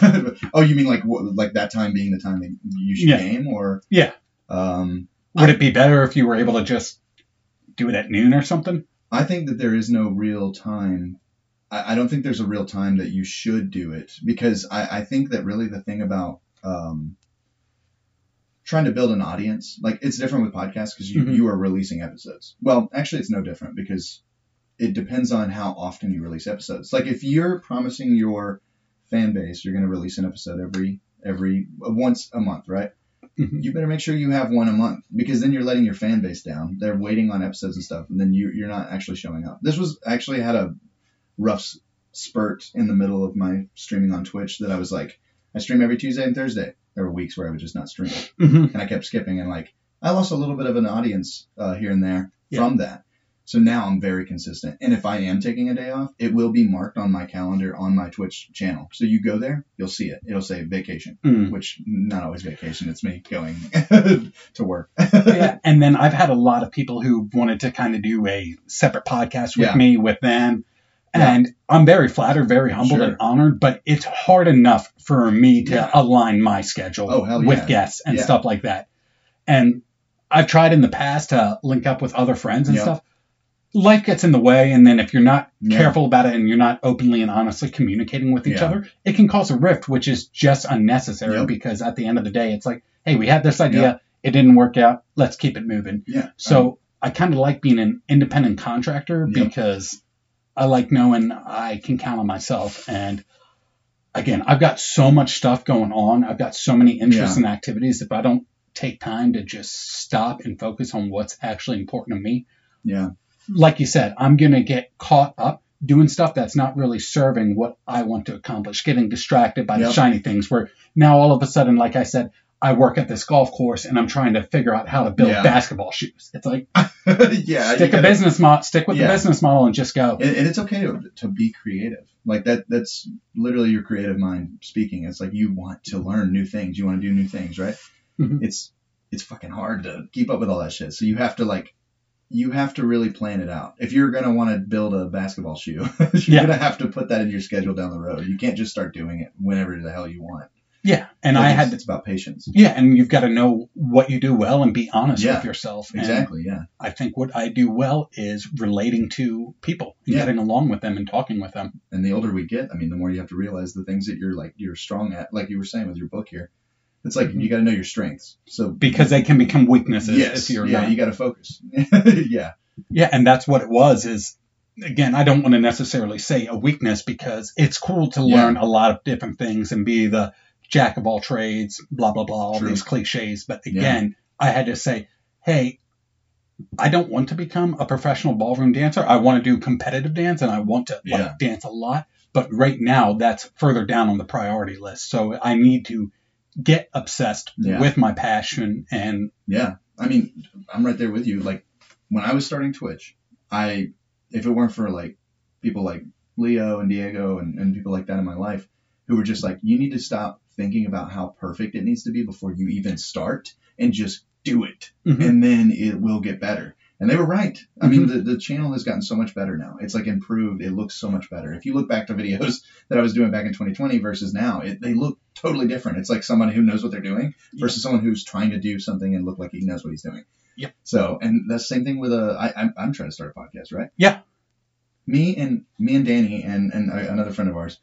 oh, you mean like like that time being the time that you should Yeah. game, or Yeah. Um, Would it be better if you were able to just do it at noon or something? I think that there is no real time. I, I don't think there's a real time that you should do it because I, I think that really the thing about um, trying to build an audience, like it's different with podcasts because you, Mhm. you are releasing episodes. Well, actually, it's no different because it depends on how often you release episodes. Like if you're promising your fan base you're going to release an episode every every once a month, right? Mhm. you better make sure you have one a month because then you're letting your fan base down. They're waiting on episodes and stuff, and then you you're not actually showing up. This was actually had a rough spurt in the middle of my streaming on Twitch that I was like, I stream every Tuesday and Thursday. There were weeks where I would just not stream, Mm-hmm. and I kept skipping, and like I lost a little bit of an audience uh, here and there Yeah. from that. So now I'm very consistent, and if I am taking a day off, it will be marked on my calendar on my Twitch channel. So you go there, you'll see it. It'll say vacation Mm. which not always vacation. It's me going to work. yeah, and then I've had a lot of people who wanted to kind of do a separate podcast with Yeah. me with them. Yeah. And I'm very flattered, very humbled, Sure. and honored, but it's hard enough for me to Yeah. align my schedule Oh, with yeah. guests and Yeah. stuff like that. And I've tried in the past to link up with other friends and Yeah. stuff. Life gets in the way, and then if you're not Yeah. careful about it and you're not openly and honestly communicating with each Yeah. other, it can cause a rift, which is just unnecessary because at the end of the day, it's like, hey, we had this idea, it didn't work out, let's keep it moving. Yeah. So I kind of like being an independent contractor because I like knowing I can count on myself. And again, I've got so much stuff going on. I've got so many interests and activities. If I don't take time to just stop and focus on what's actually important to me, yeah. like you said, I'm going to get caught up doing stuff that's not really serving what I want to accomplish, getting distracted by the shiny things where now all of a sudden, like I said, I work at this golf course and I'm trying to figure out how to build Yeah. basketball shoes. It's like yeah. stick a business model, stick with Yeah. the business model and just go. And, and it's okay to, to be creative. Like that. That's literally your creative mind speaking. It's like you want to learn new things. You want to do new things, right? Mhm. It's it's fucking hard to keep up with all that shit. So you have to like. You have to really plan it out. If you're gonna want to build a basketball shoe, you're Yeah. gonna have to put that in your schedule down the road. You can't just start doing it whenever the hell you want. Yeah, and I had it's about patience. yeah, and you've got to know what you do well and be honest Yeah. with yourself. And Exactly. Yeah. I think what I do well is relating to people, and Yeah. getting along with them and talking with them. and the older we get, I mean, the more you have to realize the things that you're like you're strong at, like you were saying with your book here. It's like Mhm. you got to know your strengths. So because they can become weaknesses yes, if you're yeah, not. you got to focus. yeah, yeah, and that's what it was. Is again, I don't want to necessarily say a weakness because it's cool to Yeah. learn a lot of different things and be the jack of all trades, blah blah blah, all True. these cliches. But again, I had to say, hey. I don't want to become a professional ballroom dancer. I want to do competitive dance and I want to Yeah. like dance a lot. But right now, that's further down on the priority list. So I need to get obsessed Yeah. with my passion and Yeah, I mean, I'm right there with you. Like when I was starting Twitch, I if it weren't for like people like Leo and Diego and, and people like that in my life who were just like, you need to stop thinking about how perfect it needs to be before you even start and just do it, Mhm. and then it will get better. And they were right. I mean, mm-hmm. the, the channel has gotten so much better now. It's like improved. It looks so much better. If you look back to videos that I was doing back in 2020 versus now, it, they look totally different. It's like somebody who knows what they're doing versus someone who's trying to do something and look like he knows what he's doing. Yeah. So, and that's the same thing with a. I, I'm, I'm trying to start a podcast, right? Yeah. Me and me and Danny and and uh, another friend of ours,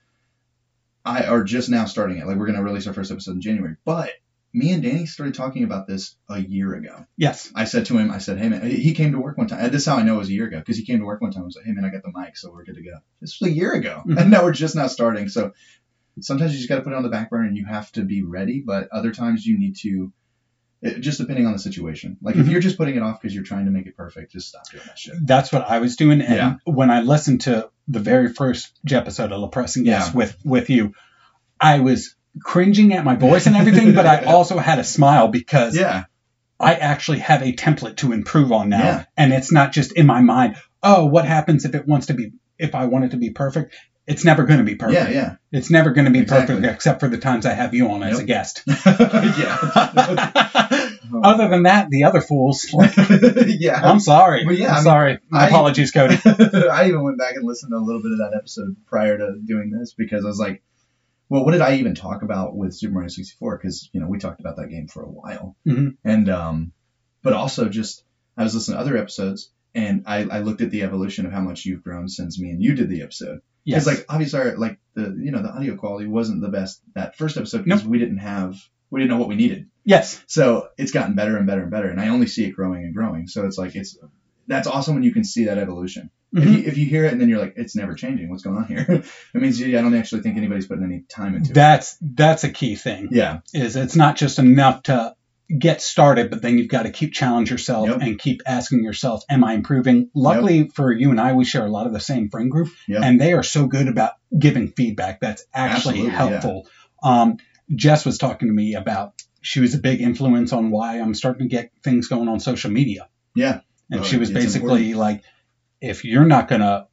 I are just now starting it. Like we're gonna release our first episode in January. But me and Danny started talking about this a year ago. yes, I said to him, I said, hey man, he came to work one time. This is how I know it was a year ago because he came to work one time. I was like, hey man, I got the mic, so we're good to go. This was a year ago, Mhm. and now we're just now starting. So sometimes you just got to put it on the back burner and you have to be ready. But other times you need to, it, just depending on the situation. Like if Mhm. you're just putting it off because you're trying to make it perfect, just stop doing that shit. that's what I was doing. And Yeah. when I listened to the very first episode of LoPrest and Yes Yeah. with with you, I was cringing at my voice and everything, but I also had a smile because Yeah, I actually have a template to improve on now. Yeah. And it's not just in my mind, oh, what happens if it wants to be, if I want it to be perfect? It's never going to be perfect. yeah, yeah, It's never going to be Exactly. perfect except for the times I have you on as a guest. yeah. Other than that, the other fools, like, yeah. I'm sorry. Well, yeah, I'm I mean, sorry. My I- apologies, Cody. I even went back and listened to a little bit of that episode prior to doing this because I was like, well, what did I even talk about with Super Mario 64? Because you know we talked about that game for a while, Mhm. and um, but also just I was listening to other episodes and I, I looked at the evolution of how much you've grown since me and you did the episode. Yes. Because like obviously our, like the you know the audio quality wasn't the best that first episode because we didn't have we didn't know what we needed. yes. So it's gotten better and better and better, and I only see it growing and growing. So it's like it's that's awesome when you can see that evolution. If, Mhm. you, if you hear it and then you're like, it's never changing. What's going on here? it means yeah, I don't actually think anybody's putting any time into it. That's that's a key thing. Yeah, Is it's not just enough to get started, but then you've got to keep challenge yourself Yep. and keep asking yourself, "Am I improving?" Luckily for you and I, we share a lot of the same friend group, Yep. and they are so good about giving feedback. That's actually Absolutely, yeah. helpful. Um, Jess was talking to me about she was a big influence on why I'm starting to get things going on social media. yeah, And Well, she was basically like, if you're not going to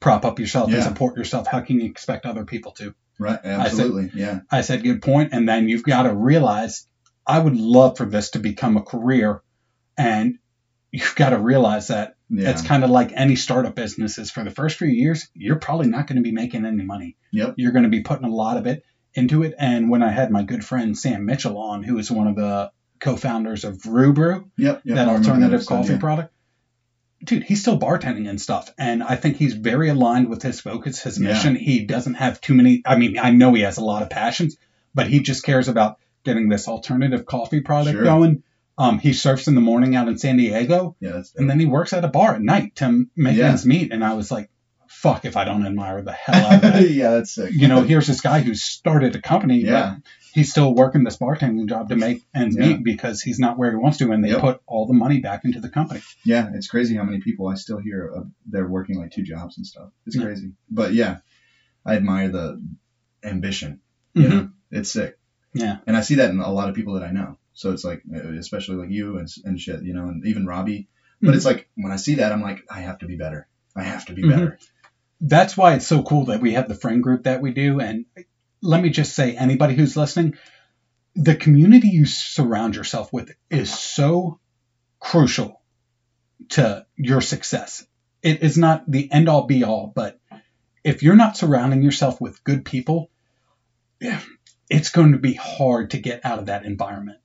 prop up yourself and support yourself, how can you expect other people to? right, absolutely, yeah, I said, good point. And then you've got to realize, I would love for this to become a career. And you've got to realize that yeah, it's kind of like any startup businesses. For the first few years, you're probably not going to be making any money. Yep. You're going to be putting a lot of it into it. And when I had my good friend Sam Mitchell on, who is one of the co-founders of Rubrew, yep, yep. that alternative coffee yeah. product. Dude, he's still bartending and stuff. And I think he's very aligned with his focus, his Yeah. mission. He doesn't have too many, I mean, I know he has a lot of passions, but he just cares about getting this alternative coffee product Sure. going. Um, he surfs in the morning out in San Diego, Yeah, and then he works at a bar at night to make Yeah. ends meet. And I was like, fuck if I don't admire the hell out of that. yeah, that's sick. you know, here's this guy who started a company, Yeah. but he's still working this bartending job to make ends Yeah. meet because he's not where he wants to, and they Yep. put all the money back into the company. Yeah, it's crazy how many people I still hear uh, they're working like two jobs and stuff. It's Yeah. crazy. But yeah, I admire the ambition. You Mhm. know, it's sick. Yeah. And I see that in a lot of people that I know. So it's like, especially like you and, and shit, you know, and even Robbie. But Mhm. it's like when I see that, I'm like, I have to be better. I have to be Mhm. better. That's why it's so cool that we have the friend group that we do. And let me just say, anybody who's listening, the community you surround yourself with is so crucial to your success. It is not the end all be all, but if you're not surrounding yourself with good people, yeah, it's going to be hard to get out of that environment.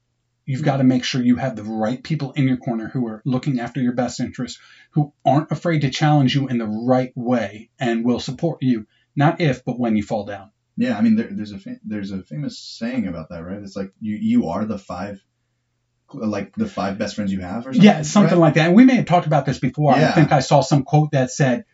You've got to make sure you have the right people in your corner who are looking after your best interests, who aren't afraid to challenge you in the right way and will support you, not if, but when you fall down. Yeah, I mean, there, there's a fa- there's a famous saying about that, right? It's like you you are the five, like the five best friends you have, or something. Yeah, something right? like that. And we may have talked about this before. I think I saw some quote that said,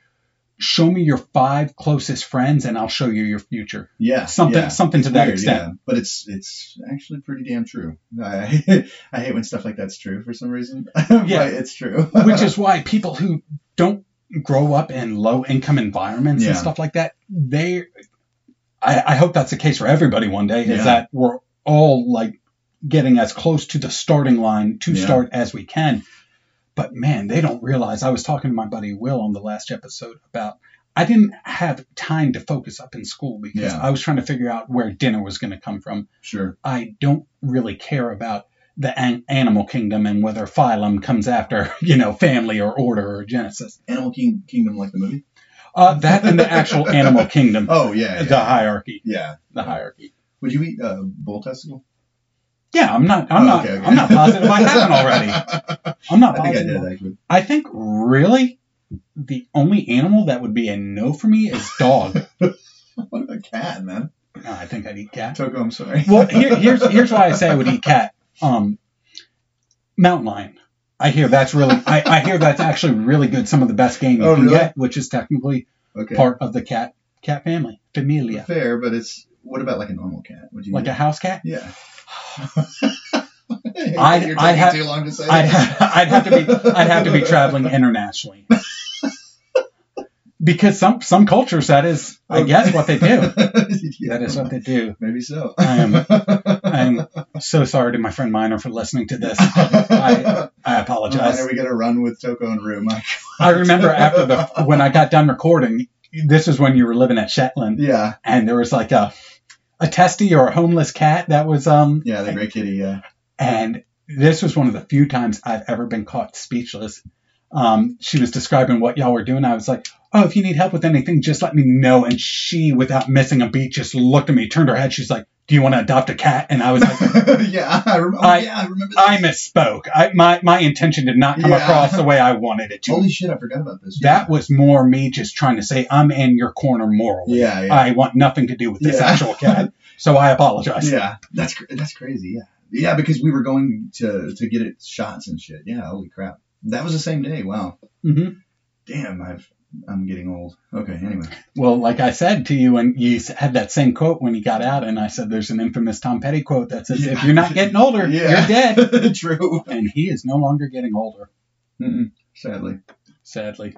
"Show me your five closest friends, and I'll show you your future." yeah, Something, yeah. something to It's that extent. yeah. But it's it's actually pretty damn true. I I hate when stuff like that's true for some reason. Yeah. it's true. Which is why people who don't grow up in low income environments and stuff like that, they, I, I hope that's the case for everybody one day. Is Yeah. that we're all like getting as close to the starting line to Yeah. start as we can. But man, they don't realize. I was talking to my buddy Will on the last episode about I didn't have time to focus up in school because Yeah. I was trying to figure out where dinner was going to come from. Sure. I don't really care about the an- animal kingdom and whether phylum comes after, you know, family or order or genesis. Animal King, Kingdom, like the movie. Uh, that and the actual animal kingdom, Oh yeah. the Yeah. hierarchy, yeah. the hierarchy. Would you eat uh, bull testicle? Yeah, I'm not. I'm Oh, not. okay, okay. I'm not positive I haven't already. I'm not I think I positive. did actually. I think really the only animal that would be a no for me is dog. What about cat, man? No, I think I'd eat cat. Toko, I'm sorry. Well, here, here's here's why I say I would eat cat. Um, mountain lion. I hear that's really. I, I hear that's actually really good. Some of the best game you Oh, can really? get, which is technically okay. part of the cat cat family, familia, Fair, but it's what about like a normal cat? Would you like eat a house cat. Yeah. I'd- I'd have- too long to say. I'd, that. ha- I'd have to be I'd have to be traveling internationally. Because some some cultures that is I guess what they do. Yeah, That is what they do. Maybe so. I am- I'm so sorry to my friend Minor for listening to this. I I apologize. Whenever we get a run with Toko and Rue, I remember after the when I got done recording, this was when you were living at Shetland, yeah, and there was like a a testy or a homeless cat that was um yeah, the Great Kitty, yeah. and this was one of the few times I've ever been caught speechless. Um, she was describing what y'all were doing. I was like, "Oh, if you need help with anything, just let me know." And she, without missing a beat, just looked at me, turned her head. She's like, "Do you want to adopt a cat?" And I was like, yeah, I, rem- oh, I- yeah, I remember that. "I misspoke. I, my my intention did not come Yeah. across the way I wanted it to." Holy shit, I forgot about this. That was more me just trying to say I'm in your corner morally. Yeah, yeah. I want nothing to do with this Yeah. actual cat, so I apologize. Yeah, that's that's crazy. Yeah, yeah, because we were going to to get it shots and shit. Yeah, holy crap, that was the same day. Wow, Mm-hmm. damn, I've I'm getting old. Okay, anyway. Well, like I said to you, and you had that same quote when you got out, and I said there's an infamous Tom Petty quote that says, Yeah. "If you're not getting older, Yeah. you're dead." True. And he is no longer getting older, Mm-mm, sadly. sadly.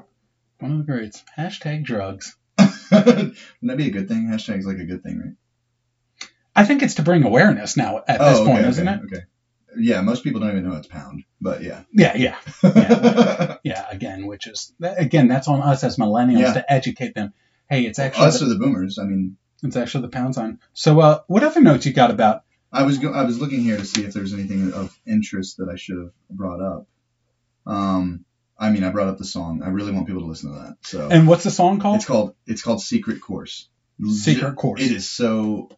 One of the greats. Hashtag drugs. Wouldn't that be a good thing? Hashtag's like a good thing, right? I think it's to bring awareness now at this oh, point, okay, isn't okay, it? Okay. Yeah, most people don't even know it's pound, but yeah. Yeah, yeah, yeah. Again, which is again, that's on us as millennials Yeah. to educate them. Hey, it's actually Us or the boomers. I mean, it's actually the pound sign. So, uh, what other notes you got about? I was go- I was looking here to see if there was anything of interest that I should have brought up. Um, I mean, I brought up the song. I really want people to listen to that. So And what's the song called? it's called it's called Secret Course. Secret Course. It is so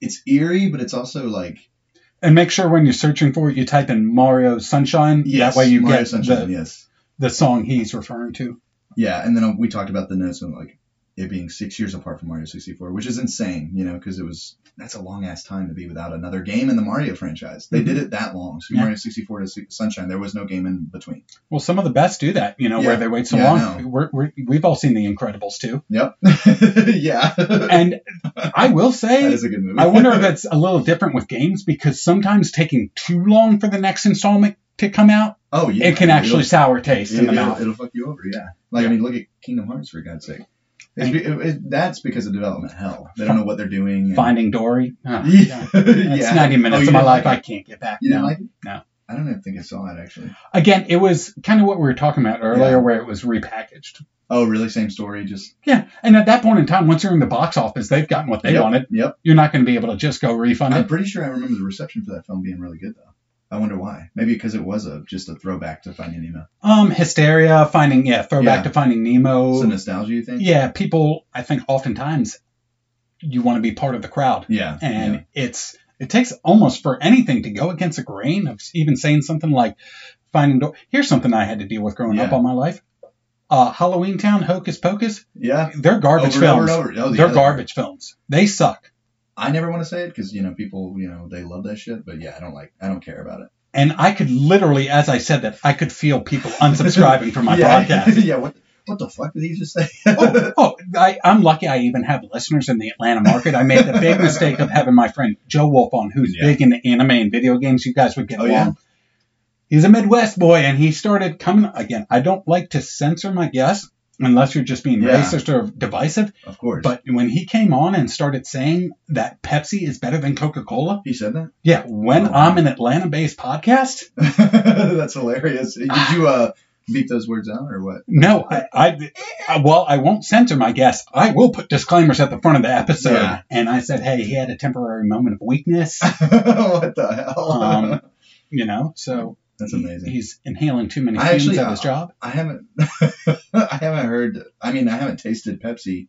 it's eerie, but it's also like And make sure when you're searching for it, you type in Mario Sunshine. yes, that way you Mario get Sunshine. the, yes, the song he's referring to. yeah. And then we talked about the notes and like it being six years apart from Mario 64, which is insane, you know, because it was that's a long ass time to be without another game in the Mario franchise. They Mhm. did it that long. Super Yeah. Mario 64 to Sunshine, there was no game in between. Well, some of the best do that, you know, Yeah. where they wait so Yeah, long. We're, we're, we've all seen The Incredibles too. Yep. yeah. And I will say, is a good movie. I wonder if it's a little different with games because sometimes taking too long for the next installment to come out, oh yeah. it can actually sour taste in the It'll, mouth. it'll fuck you over, yeah. Like. I mean, look at Kingdom Hearts for God's sake. It's be, it, it- that's because of development hell. They don't know what they're doing. and- Finding Dory. Oh, Yeah. That's yeah. 90 minutes Oh, of my life like I can't get back. You now. like it? No. I don't even think I saw it actually. Again, it was kind of what we were talking about earlier, Yeah. where it was repackaged. Oh, really? Same story, just Yeah, and at that point in time, once you're in the box office, they've gotten what they Yep, wanted. Yep. You're not going to be able to just go refund I'm it. pretty sure I remember the reception for that film being really good though. I wonder why. Maybe because it was a just a throwback to Finding Nemo. Um, Hysteria, Finding, yeah, throwback Yeah. to Finding Nemo. Some nostalgia, you think? yeah, people, I think oftentimes you want to be part of the crowd. Yeah. And yeah. it's, it takes almost for anything to go against the grain of even saying something like Finding Dory. Here's something I had to deal with growing up all my life. Uh, Halloween Town, Hocus Pocus, Yeah. they're garbage Over and over films. over. Oh, they're yeah. garbage films. They suck. I never want to say it because you know people, you know, they love that shit. But yeah, I don't like. I don't care about it. And I could literally, as I said that, I could feel people unsubscribing from my yeah. podcast. yeah. What? What the fuck did he just say? oh, oh I, I'm lucky I even have listeners in the Atlanta market. I made the big mistake of having my friend Joe Wolf on, who's Yeah. big into anime and video games. You guys would get Oh, along. yeah? He's a Midwest boy, and he started coming again. I don't like to censor my guests, unless you're just being Yeah. racist or divisive. Of course. But when he came on and started saying that Pepsi is better than Coca Cola, he said that. yeah, when Oh. I'm an Atlanta based podcast, That's hilarious. Did you uh beep those words out or what? no, I, I, I, well, I won't censor my guests. I will put disclaimers at the front of the episode. Yeah. And I said, hey, he had a temporary moment of weakness, what the hell? Um, you know, so That's he- amazing. he's inhaling too many fumes actually- at his uh, job. I haven't I haven't heard I mean I haven't tasted Pepsi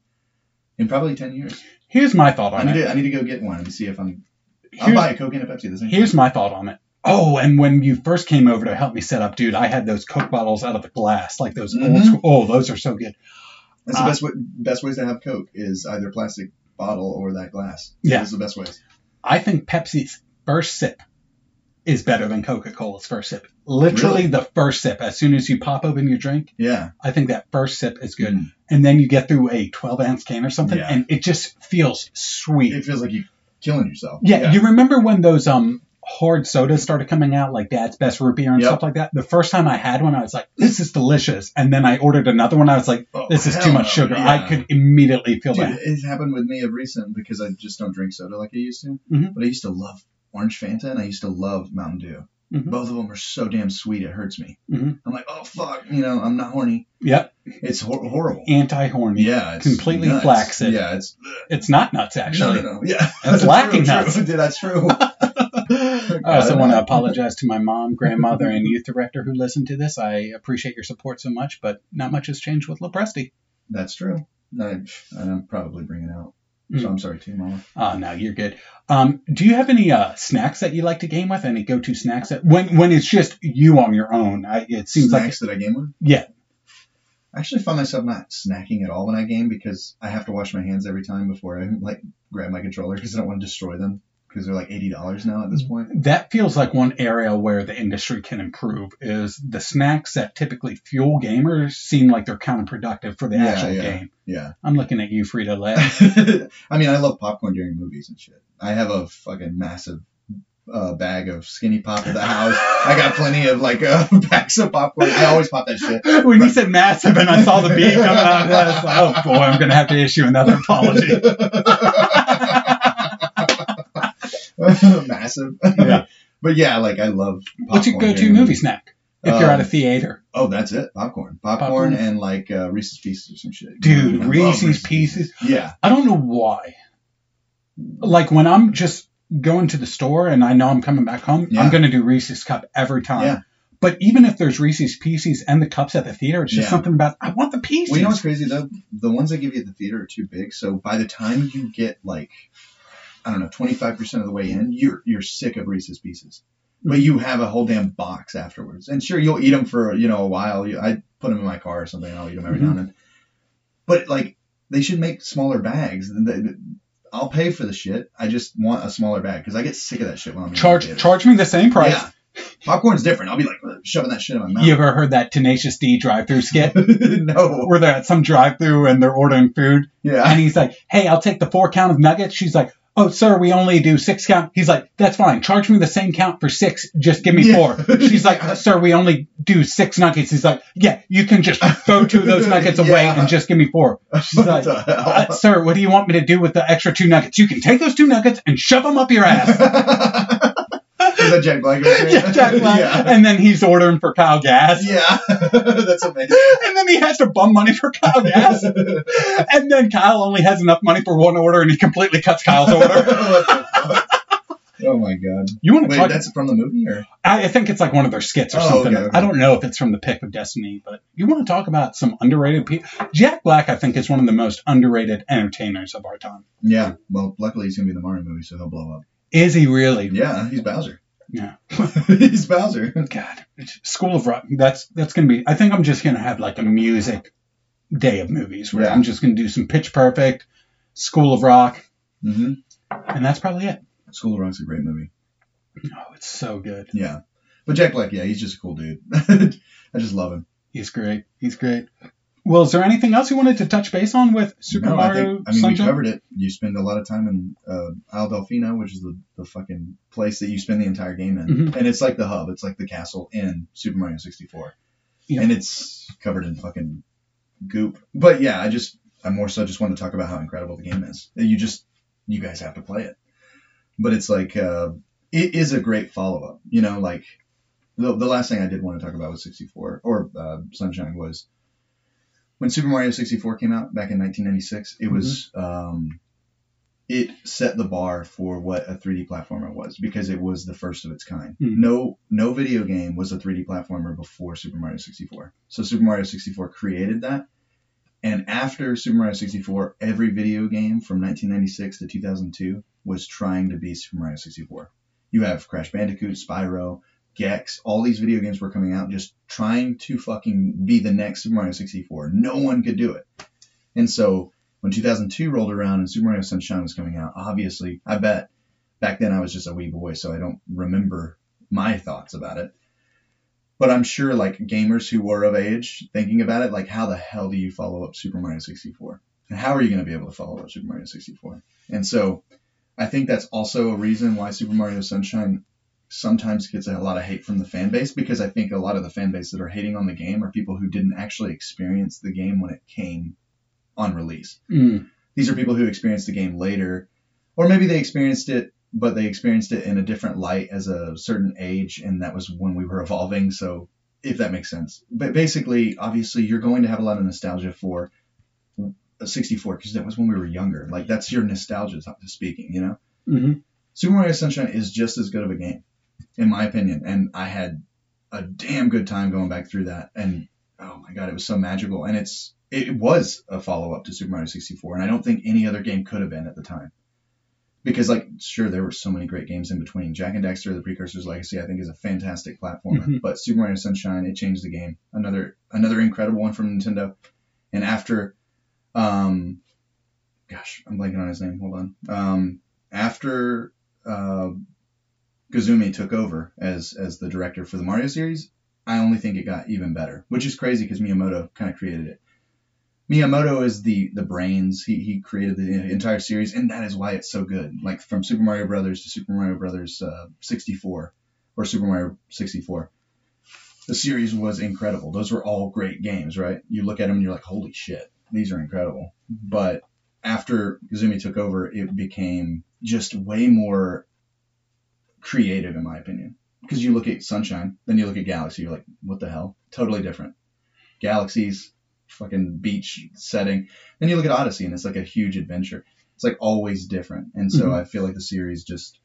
in probably ten years. Here's my thought I on need it. to I need to go get one and see if I'm I'll buy a Coke and a Pepsi the same Here's my thought on it. Oh, and when you first came over to help me set up, dude, I had those Coke bottles out of the glass, like those old Mhm. school. Oh, those are so good. That's the Uh, best way, best ways to have Coke is either plastic bottle or that glass. Yeah. Those are the best ways. I think Pepsi's first sip is better than Coca Cola's first sip. Literally Really? the first sip. As soon as you pop open your drink, Yeah. I think that first sip is good. Mm. And then you get through a 12 ounce can or something, Yeah. and it just feels sweet. It feels like you're killing yourself. yeah, you remember when those um hard sodas started coming out, like Dad's Best Root Beer and Yep. stuff like that? The first time I had one, I was like, this is delicious. And then I ordered another one. I was like, Oh, this is too much sugar. Yeah. I could immediately feel Dude, that. it's happened with me of recent because I just don't drink soda like I used to. Mhm. But I used to love orange Fanta and I used to love Mountain Dew. Mhm. Both of them are so damn sweet it hurts me. Mhm. I'm like, oh fuck, you know, I'm not horny. Yep. It's hor- horrible. Anti horny. Yeah, it's Completely nuts. flaccid. Yeah, it's It's not nuts, actually. No, no, no. Yeah, It's lacking true, nuts. true. Dude, that's true. I also want to apologize to my mom, grandmother, and youth director who listened to this. I appreciate your support so much, but not much has changed with LoPresti. That's true. I, I'm probably bringing it out. Mm. So I'm sorry too, Mama. Oh, no, you're good. Um, do you have any uh, snacks that you like to game with? Any go-to snacks that when when it's just you on your own? I, it seems like Snacks that I game with? Yeah. I actually find myself not snacking at all when I game because I have to wash my hands every time before I like grab my controller because I don't want to destroy them because they're like eighty dollars now at this point. that feels like one area where the industry can improve. Is the snacks that typically fuel gamers seem like they're counterproductive for the Yeah, actual yeah. game. Yeah. I'm looking at you, Frito Lay. I mean, I love popcorn during movies and shit. I have a fucking massive uh, bag of skinny pop at the house. I got plenty of like uh, bags of popcorn. I always pop that shit. when you said massive and I saw the B coming out of that, I was like, oh boy, I'm going to have to issue another apology. Massive. Yeah. But yeah, like I love. What's your go-to movie snack if you're at a Um, theater? Oh, that's it. Popcorn. Popcorn, Popcorn? and like uh, Reese's Pieces or some shit. Dude, I love Reese's Pieces. Yeah. I don't know why. Like when I'm just going to the store and I know I'm coming back home, Yeah. I'm going to do Reese's cup every time. Yeah. But even if there's Reese's Pieces and the cups at the theater, it's just Yeah. something about I want the pieces. Well, you know what's crazy though? The ones they give you at the theater are too big. So by the time you get like, I don't know, twenty five percent of the way in, you're you're sick of Reese's Pieces. But you have a whole damn box afterwards, and sure you'll eat them for you know a while. You, I put them in my car or something. and I'll eat them every mm-hmm. now and then. But like they should make smaller bags. I'll pay for the shit. I just want a smaller bag because I get sick of that shit when I'm the charge theater. charge me the same price. Yeah. Popcorn's different. I'll be like shoving that shit in my mouth. You ever heard that Tenacious D drive-through skit no. where they're at some drive-through and they're ordering food Yeah. and he's like, "Hey, I'll take the four count of nuggets." She's like, "Oh, sir, we only do six count." He's like, "That's fine. Charge me the same count for six. Just give me Yeah. four. She's like, "Sir, we only do six nuggets." He's like, "Yeah, you can just throw two of those nuggets away Yeah. and just give me four. She's What like, uh, "Sir, what do you want me to do with the extra two nuggets? You can take those two nuggets and shove them up your ass." Is that Jack Black? yeah, Jack Black. Yeah. And then he's ordering for Kyle Gass. Yeah. That's amazing. And then he has to bum money for Kyle Gass. and then Kyle only has enough money for one order and he completely cuts Kyle's order. Oh my god. You want to Wait, talk? that's from the movie or? I I think it's like one of their skits or Oh, something. okay, okay. I don't know if it's from the Pick of Destiny, but you want to talk about some underrated people? Jack Black, I think, is one of the most underrated entertainers of our time. Yeah. Well, luckily he's gonna be in the Mario movie, so he'll blow up. Is he really? Yeah, he's Bowser. Yeah. he's Bowser. God, School of Rock. That's that's gonna be. I think I'm just gonna have like a music day of movies where Yeah. I'm just gonna do some Pitch Perfect, School of Rock, hmm and that's probably it. School of Rock's a great movie. Oh, it's so good. Yeah. But Jack Black, yeah, he's just a cool dude. I just love him. He's great. He's great. Well, is there anything else you wanted to touch base on with Super No, I Mario think I mean we covered it. You spend a lot of time in uh, Isle Delfino, which is the, the fucking place that you spend the entire game in, Mhm. and it's like the hub. It's like the castle in Super Mario 64, Yeah. and it's covered in fucking goop. But yeah, I just I more so just want to talk about how incredible the game is. You just you guys have to play it. But it's like uh, it is a great follow up. You know, like the, the last thing I did want to talk about was 64 or uh, Sunshine was when Super Mario 64 came out back in 1996. It was um, it set the bar for what a 3D platformer was because it was the first of its kind. Hmm. No no video game was a 3D platformer before Super Mario 64. So Super Mario 64 created that. And after Super Mario 64, every video game from 1996 to 2002 was trying to be Super Mario 64. You have Crash Bandicoot, Spyro, Gex, all these video games were coming out just trying to fucking be the next Super Mario 64. No one could do it. And so when 2002 rolled around and Super Mario Sunshine was coming out, obviously, I bet back then I was just a wee boy, so I don't remember my thoughts about it. But I'm sure like gamers who were of age thinking about it, like how the hell do you follow up Super Mario 64? And how are you going to be able to follow up Super Mario 64? And so I think that's also a reason why Super Mario Sunshine sometimes gets a lot of hate from the fan base because I think a lot of the fan base that are hating on the game are people who didn't actually experience the game when it came on release. Mm. These are people who experienced the game later, or maybe they experienced it, but they experienced it in a different light as a certain age, and that was when we were evolving. So, if that makes sense. But basically, obviously, you're going to have a lot of nostalgia for 64 because that was when we were younger. Like, that's your nostalgia speaking, you know? hmm Super Mario Sunshine is just as good of a game, in my opinion. And I had a damn good time going back through that. And oh my god, it was so magical. And it's it was a follow up to Super Mario 64, and I don't think any other game could have been at the time. Because like sure there were so many great games in between. Jak and Daxter, The Precursor's Legacy, I think is a fantastic platformer. Mhm. But Super Mario Sunshine, it changed the game. Another another incredible one from Nintendo. And after um gosh, I'm blanking on his name. Hold on. Um after uh, Koizumi took over as as the director for the Mario series, I only think it got even better, which is crazy because Miyamoto kind of created it. Miyamoto is the the brains. He he created the entire series, and that is why it's so good. Like from Super Mario Brothers to Super Mario Brothers uh, 64 or Super Mario 64, the series was incredible. Those were all great games, right? You look at them and you're like, holy shit, these are incredible. But after Koizumi took over, it became just way more creative, in my opinion. Because you look at Sunshine, then you look at Galaxy, you're like, what the hell? Totally different. Galaxies, fucking beach setting. Then you look at Odyssey, and it's like a huge adventure. It's like always different. And so Mhm. I feel like the series just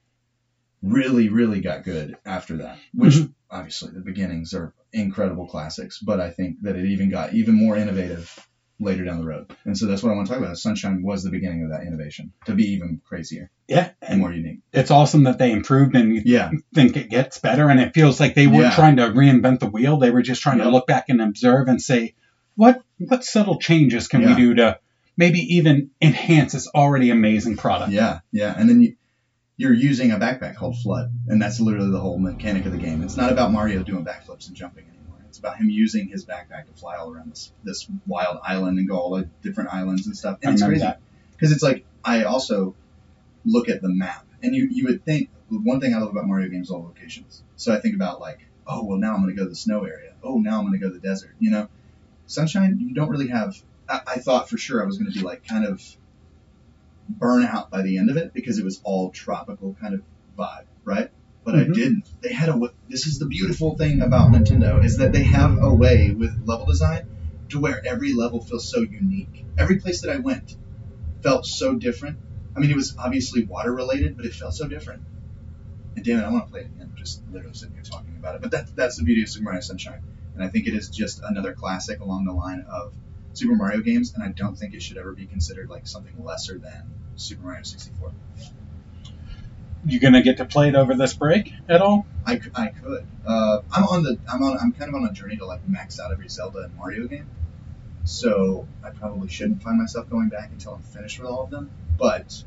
really, really got good after that. Which Mhm. obviously the beginnings are incredible classics, but I think that it even got even more innovative later down the road. And so that's what I want to talk about. Sunshine was the beginning of that innovation to be even crazier Yeah, and more unique. it's awesome that they improved and you Yeah, think it gets better. And it feels like they weren't Yeah. trying to reinvent the wheel. They were just trying to look back and observe and say, what what subtle changes can Yeah. we do to maybe even enhance this already amazing product? yeah, yeah. And then you, you're using a backpack called FLUDD, and that's literally the whole mechanic of the game. It's not about Mario doing backflips and jumping about him using his backpack to fly all around this this wild island and go all the different islands and stuff. I it's crazy because it's like I also look at the map, and you you would think one thing I love about Mario games all locations. So I think about like, oh well, now I'm going to go to the snow area. Oh, now I'm going to go to the desert. You know, Sunshine, you don't really have. I, I thought for sure I was going to be like kind of burn out by the end of it because it was all tropical kind of vibe, right? But I Mhm. didn't. They had a. This is the beautiful thing about Nintendo is that they have a way with level design to where every level feels so unique. Every place that I went felt so different. I mean, it was obviously water related, but it felt so different. And damn it, I want to play it again. Just literally sitting here talking about it. But that, that's the beauty of Super Mario Sunshine. And I think it is just another classic along the line of Super Mario games. And I don't think it should ever be considered like something lesser than Super Mario 64. You gonna get to play it over this break at all? I, c- I could. Uh, I'm on the I'm on I'm kind of on a journey to like max out every Zelda and Mario game. So I probably shouldn't find myself going back until I'm finished with all of them. But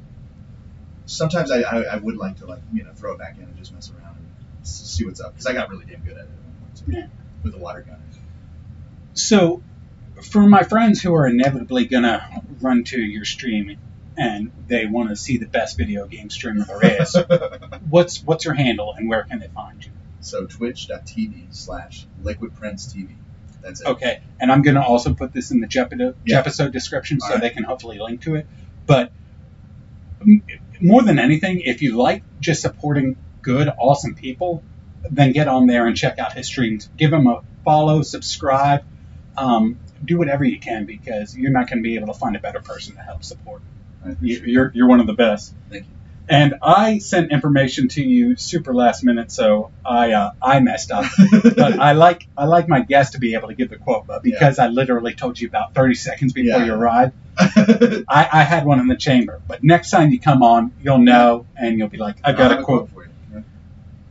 sometimes I, I, I would like to like you know throw it back in and just mess around and s- see what's up because I got really damn good at it at one point too, Yeah. with the water gun. So, for my friends who are inevitably gonna run to your stream and they want to see the best video game streamer there is, what's what's your handle and where can they find you? so twitch.tv slash liquid prince TV. That's it. Okay, and I'm going to also put this in the Jepido, Yeah. episode description so right. they can hopefully link to it. But more than anything, if you like just supporting good, awesome people, then get on there and check out his streams. Give him a follow, subscribe, um, do whatever you can because you're not going to be able to find a better person to help support. I You- appreciate it. You're, you're one of the best. Thank you. And I sent information to you super last minute, so I uh, I messed up. but I like I like my guest to be able to give the quote, but because I literally told you about 30 seconds before Yeah. you arrived, I, I had one in the chamber. But next time you come on, you'll know, and you'll be like, I've got I'll have a quote. for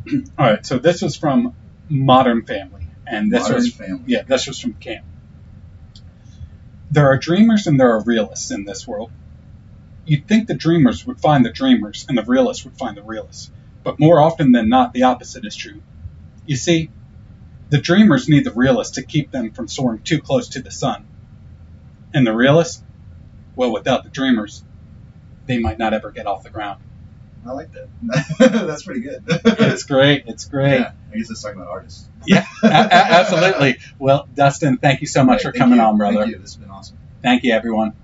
you. All right, so this was from Modern Family, and this Modern was family. yeah, this was from Camp. There are dreamers and there are realists in this world. You'd think the dreamers would find the dreamers and the realists would find the realists, but more often than not, the opposite is true. You see, the dreamers need the realists to keep them from soaring too close to the sun. And the realists, well, without the dreamers, they might not ever get off the ground. I like that. That's pretty good. It's great. It's great. Yeah, I guess it's talking about artists. Yeah, a- a- absolutely. Well, Dustin, thank you so much Right, for coming you. on, brother. Thank you. This has been awesome. Thank you, everyone.